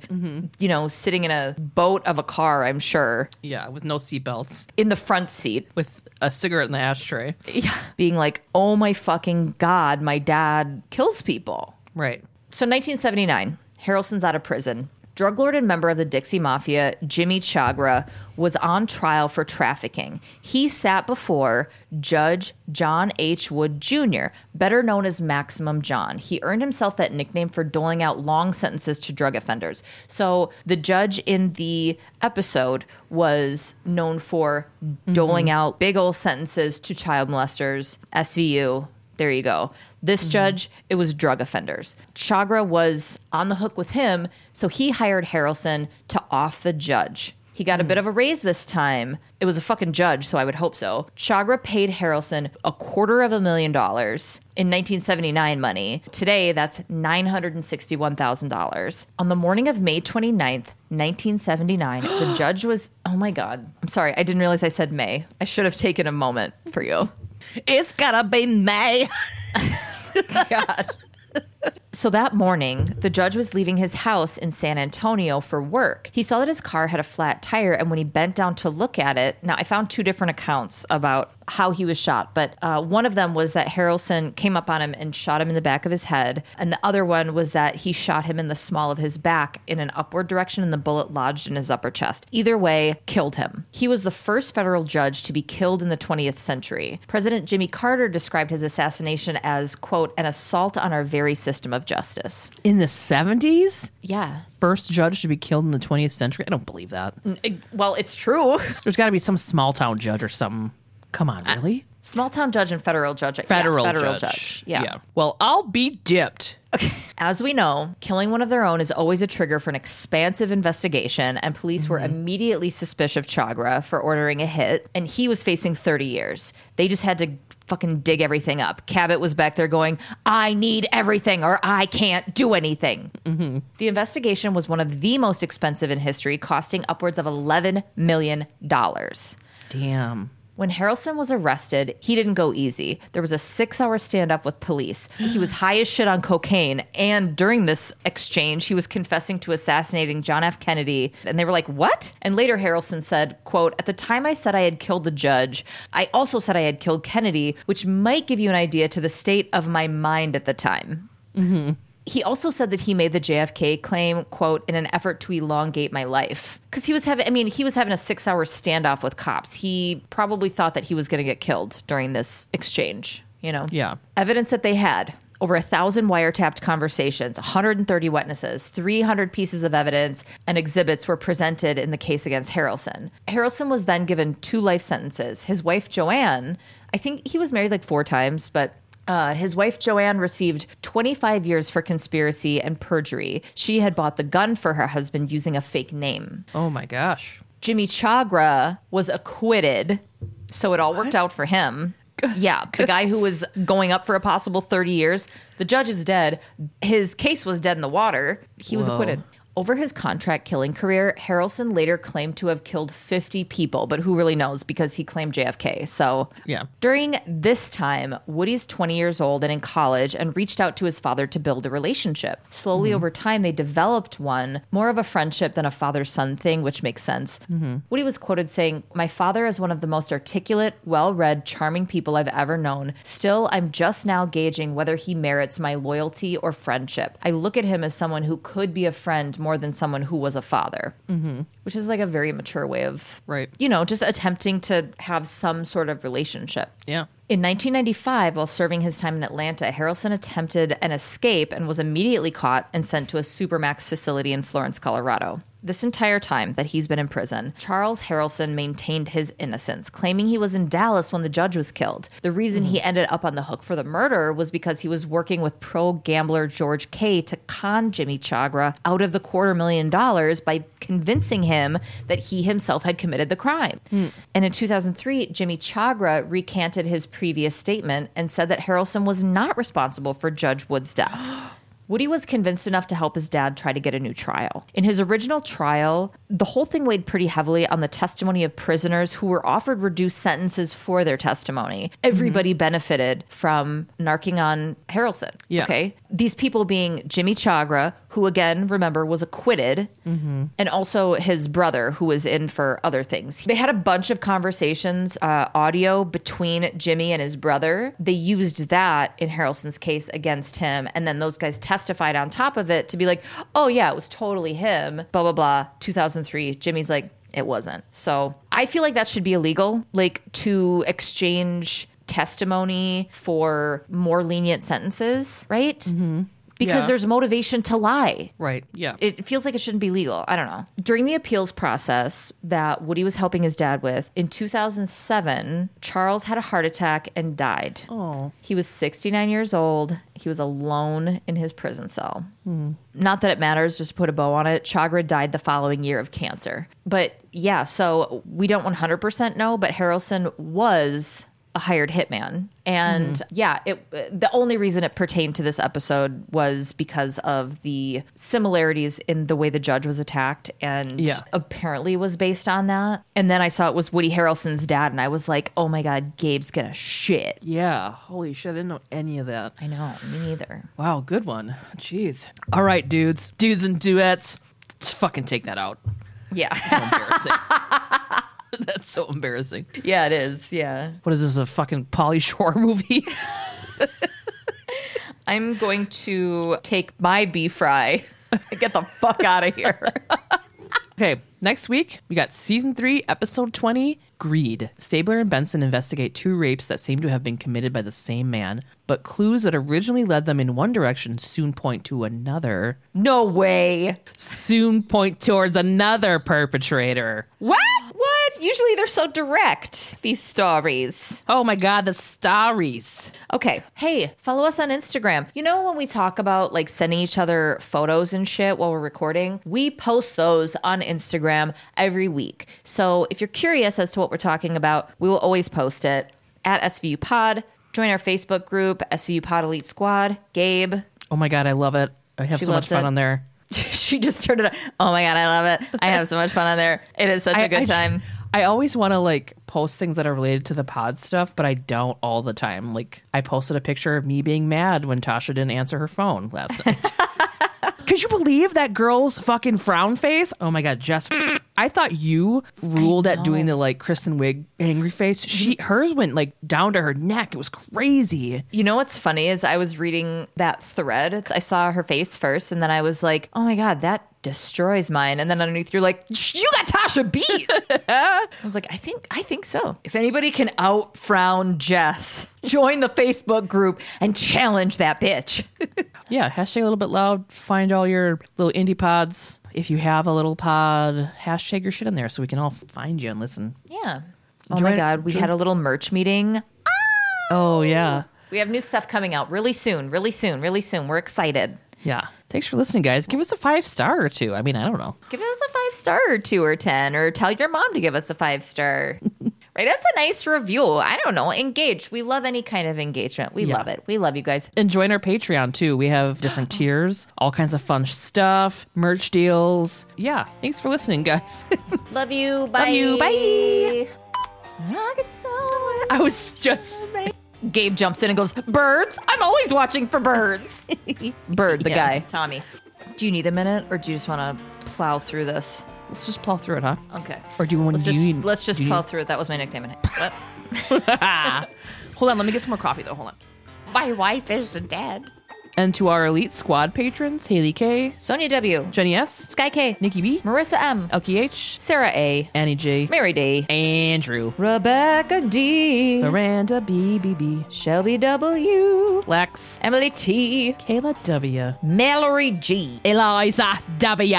A: you know, sitting in a boat of a car, I'm sure,
B: yeah, with no seatbelts,
A: in the front seat.
B: with a cigarette in the ashtray.
A: Yeah. Being like, oh my fucking God, my dad kills people.
B: Right.
A: So 1979, Harrelson's out of prison. Drug lord and member of the Dixie Mafia, Jimmy Chagra, was on trial for trafficking. He sat before Judge John H. Wood Jr., better known as Maximum John. He earned himself that nickname for doling out long sentences to drug offenders. So the judge in the episode was known for doling mm-hmm. out big old sentences to child molesters, SVU, there you go. This mm-hmm. judge, it was drug offenders. Chagra was on the hook with him, so he hired Harrelson to off the judge. He got a hmm. bit of a raise this time. It was a fucking judge, so I would hope so. Chagra paid Harrelson a quarter of a million dollars in 1979 money. Today, that's $961,000. On the morning of May 29th, 1979, the [gasps] judge was, oh my God. I'm sorry, I didn't realize I said May. I should have taken a moment for you.
B: It's gotta be May. [laughs]
A: Oh God. [laughs] So that morning, the judge was leaving his house in San Antonio for work. He saw that his car had a flat tire, and when he bent down to look at it, now I found two different accounts about how he was shot, but uh, one of them was that Harrelson came up on him and shot him in the back of his head, and the other one was that he shot him in the small of his back in an upward direction, and the bullet lodged in his upper chest. Either way, killed him. He was the first federal judge to be killed in the 20th century. President Jimmy Carter described his assassination as, quote, an assault on our very system of justice.
B: In the 70s?
A: Yeah.
B: First judge to be killed in the 20th century? I don't believe that.
A: Well, it's true. [laughs]
B: There's got to be some small town judge or something. Come on, uh, really?
A: Small town judge and federal judge. yeah,
B: Federal,
A: federal
B: judge.
A: judge. Yeah.
B: Well, I'll be dipped.
A: As we know, killing one of their own is always a trigger for an expansive investigation, and police were mm-hmm. immediately suspicious of Chagra for ordering a hit, and he was facing 30 years. They just had to fucking dig everything up. Cabot was back there going, I need everything or I can't do anything. Mm-hmm. The investigation was one of the most expensive in history, costing upwards of $11 million.
B: Damn.
A: When Harrelson was arrested, he didn't go easy. There was a six hour standoff with police. He was high as shit on cocaine. And during this exchange, he was confessing to assassinating John F. Kennedy. And they were like, What? And later, Harrelson said, quote, At the time I said I had killed the judge, I also said I had killed Kennedy, which might give you an idea to the state of my mind at the time. Mm-hmm. He also said that he made the JFK claim, quote, in an effort to elongate my life. Because he was having, I mean, he was having a six hour standoff with cops. He probably thought that he was going to get killed during this exchange, you know?
B: Yeah.
A: Evidence that they had over a thousand wiretapped conversations, 130 witnesses, 300 pieces of evidence, and exhibits were presented in the case against Harrelson. Harrelson was then given two life sentences. His wife, Joanne, I think he was married like four times, but uh, his wife Joanne received 25 years for conspiracy and perjury. She had bought the gun for her husband using a fake name.
B: Oh my gosh.
A: Jimmy Chagra was acquitted, so it all worked out for him. Yeah, the guy who was [laughs] going up for a possible 30 years, the judge is dead. His case was dead in the water. He was
B: Whoa.
A: acquitted. Over his contract killing career, Harrelson later claimed to have killed 50 people, but who really knows because he claimed JFK. So,
B: Yeah.
A: During this time, Woody's 20 years old and in college and reached out to his father to build a relationship. Slowly mm-hmm. over time, they developed one, more of a friendship than a father son thing, which makes sense. Mm-hmm. Woody was quoted saying, My father is one of the most articulate, well read, charming people I've ever known. Still, I'm just now gauging whether he merits my loyalty or friendship. I look at him as someone who could be a friend more than someone who was a father, mm-hmm. which is like a very mature way of,
B: Right.
A: you know, just attempting to have some sort of relationship.
B: Yeah.
A: In 1995, while serving his time in Atlanta, Harrelson attempted an escape and was immediately caught and sent to a Supermax facility in Florence, Colorado. This entire time that he's been in prison, Charles Harrelson maintained his innocence, claiming he was in Dallas when the judge was killed. The reason he hmm. ended up on the hook for the murder was because he was working with pro gambler George K to con Jimmy Chagra out of the quarter million dollars by convincing him that he himself had committed the crime. Hmm. And in 2003, Jimmy Chagra recanted his previous statement and said that Harrelson was not responsible for Judge Wood's death. [gasps] [gasps] [gasps] Woody was convinced enough to help his dad try to get a new trial. In his original trial, the whole thing weighed pretty heavily on the testimony of prisoners who were offered reduced sentences for their testimony. Everybody benefited from narking on Harrelson.
B: Yeah.
A: Okay. These people being Jimmy Chagra, who again, remember, was acquitted, and also his brother, who was in for other things. They had a bunch of conversations, uh, audio between Jimmy and his brother. They used that in Harrelson's case against him, and then those guys testified on top of it to be like, oh, yeah, it was totally him, blah, blah, blah. 2003. Jimmy's like, it wasn't. So I feel like that should be illegal, like to exchange testimony for more lenient sentences, right? Mm-hmm. Because
B: Yeah.
A: there's motivation to lie.
B: Right. Yeah.
A: It feels like it shouldn't be legal. I don't know. During the appeals process that Woody was helping his dad with, in 2007, Charles had a heart attack and died.
B: oh.
A: He was 69 years old. He was alone in his prison cell. Hmm. Not that it matters, just to put a bow on it. Chagra died the following year of cancer. But yeah, so we don't 100% know, but Harrelson was a hired hitman. And mm-hmm. yeah, it the only reason it pertained to this episode was because of the similarities in the way the judge was attacked and
B: Yeah.
A: apparently was based on that. And then I saw it was Woody Harrelson's dad and I was like, "Oh my god, Gabe's gonna shit."
B: Yeah. Holy shit. I didn't know any of that.
A: I know, me neither.
B: Wow. Good one. Jeez. All right, dudes. Dudes and duets. Let's fucking take that out.
A: Yeah.
B: So embarrassing. [laughs] [laughs] That's so embarrassing.
A: Yeah, it is. Yeah.
B: What is this, a fucking Pauly Shore [laughs] movie? [laughs]
A: I'm going to take my beef fry and get the fuck out of here.
B: okay, next week we got season three, episode 20 Greed. Stabler and Benson investigate two rapes that seem to have been committed by the same man, but clues that originally led them in one direction soon point to another.
A: No way.
B: Soon point towards another perpetrator.
A: What? Usually they're so direct, these stories.
B: Oh my god, the stories.
A: Okay. Hey, follow us on Instagram. You know when we talk about like sending each other photos and shit while we're recording? We post those on Instagram every week. So if you're curious as to what we're talking about, we will always post it at SVU Pod. Join our Facebook group, SVU Pod Elite Squad. Gabe.
B: Oh my god, I love it. I have
A: She
B: so much fun
A: it.
B: on there. [laughs]
A: she just turned it on. Oh my God, I love it. I have so much fun on there. It is such a
B: I-
A: good
B: I-
A: time.
B: I [laughs] always want to like post things that are related to the pod stuff, but I don't all the time. Like I posted a picture of me being mad when Tasha didn't answer her phone last night. [laughs] Could you believe that girl's fucking frown face? Oh my god, Jess. I thought you ruled at doing the like Kristen Wiig angry face. She hers went like down to her neck. It was crazy.
A: You know what's funny is I was reading that thread. I saw her face first, and then I was like, "Oh my god, that destroys mine." And then underneath, you're like, "You got Tasha beat." [laughs] I was like, "I think, I think so." If anybody can out frown Jess, join the Facebook group and challenge that bitch. [laughs]
B: Yeah, hashtag a little bit loud. Find all your little indie pods. If you have a little pod, hashtag your shit in there so we can all find you and listen.
A: yeah. Oh
B: Join-
A: my god, we
B: join-
A: had a little merch meeting.
B: Oh yeah.
A: We have new stuff coming out really soon, really soon, really soon. We're excited.
B: Yeah. Thanks for listening, guys. Give us a five star or two. I mean, I don't know.
A: Give us a five star or two or 10, or tell your mom to give us a five star. [laughs] Write us a nice review. I don't know. Engage. We love any kind of engagement. We
B: Yeah.
A: love it. We love you guys.
B: And join our Patreon too. We have different [gasps] tiers, all kinds of fun stuff, merch deals. Yeah. Thanks for listening, guys. [laughs]
A: Love you. Bye.
B: you. Bye.
A: Ah, I get so.
B: I was just.
A: Gabe jumps in and goes, Birds? I'm always watching for birds. [laughs] Bird, the
B: Yeah.
A: guy. Tommy. Do you need a minute or do you just want to plow through this?
B: Let's just plow through it, huh?
A: Okay.
B: Or do you want
A: Let's
B: to?
A: just,
B: do
A: let's just
B: do you
A: plow
B: need-
A: through it. That was my nickname. in it. [laughs]
B: Hold on. Let me get some more coffee though. Hold on.
A: my wife is dead.
B: And to our elite squad patrons, Haley K,
A: Sonia W.
B: Jenny S,
A: Sky K.
B: Nikki B,
A: Marissa M.
B: Elkie H,
A: Sarah A.
B: Annie J,
A: Mary D.
B: Andrew,
A: Rebecca D.
B: Miranda B, B, B,
A: Shelby W.
B: Lex,
A: Emily T.
B: Kayla W,
A: Mallory G.
B: Eliza W,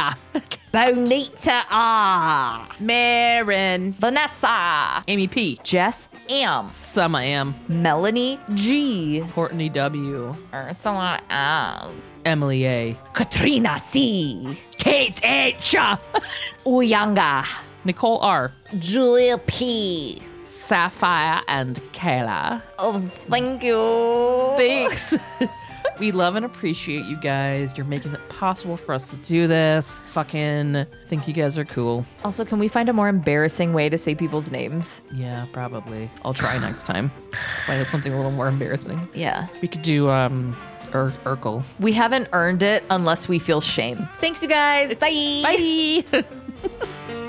A: Bonita R.
B: Marin,
A: Vanessa.
B: Amy P,
A: Jess M.
B: Summer M,
A: Melanie G.
B: Courtney W,
A: Ursula S.
B: Emily A,
A: Katrina C.
B: Kate H, [laughs]
A: Uyanga.
B: Nicole R,
A: Julia P.
B: Sapphire, and Kayla.
A: Oh, thank you.
B: Thanks. [laughs] we love and appreciate you guys. You're making it possible for us to do this. Fucking think you guys are cool.
A: Also, can we find a more embarrassing way to say people's names?
B: Yeah, probably. I'll try next time. Find something a little more embarrassing.
A: Yeah.
B: We could do um Ur- Urkel.
A: We haven't earned it unless we feel shame. Thanks, you guys. Bye.
B: Bye. [laughs] [laughs]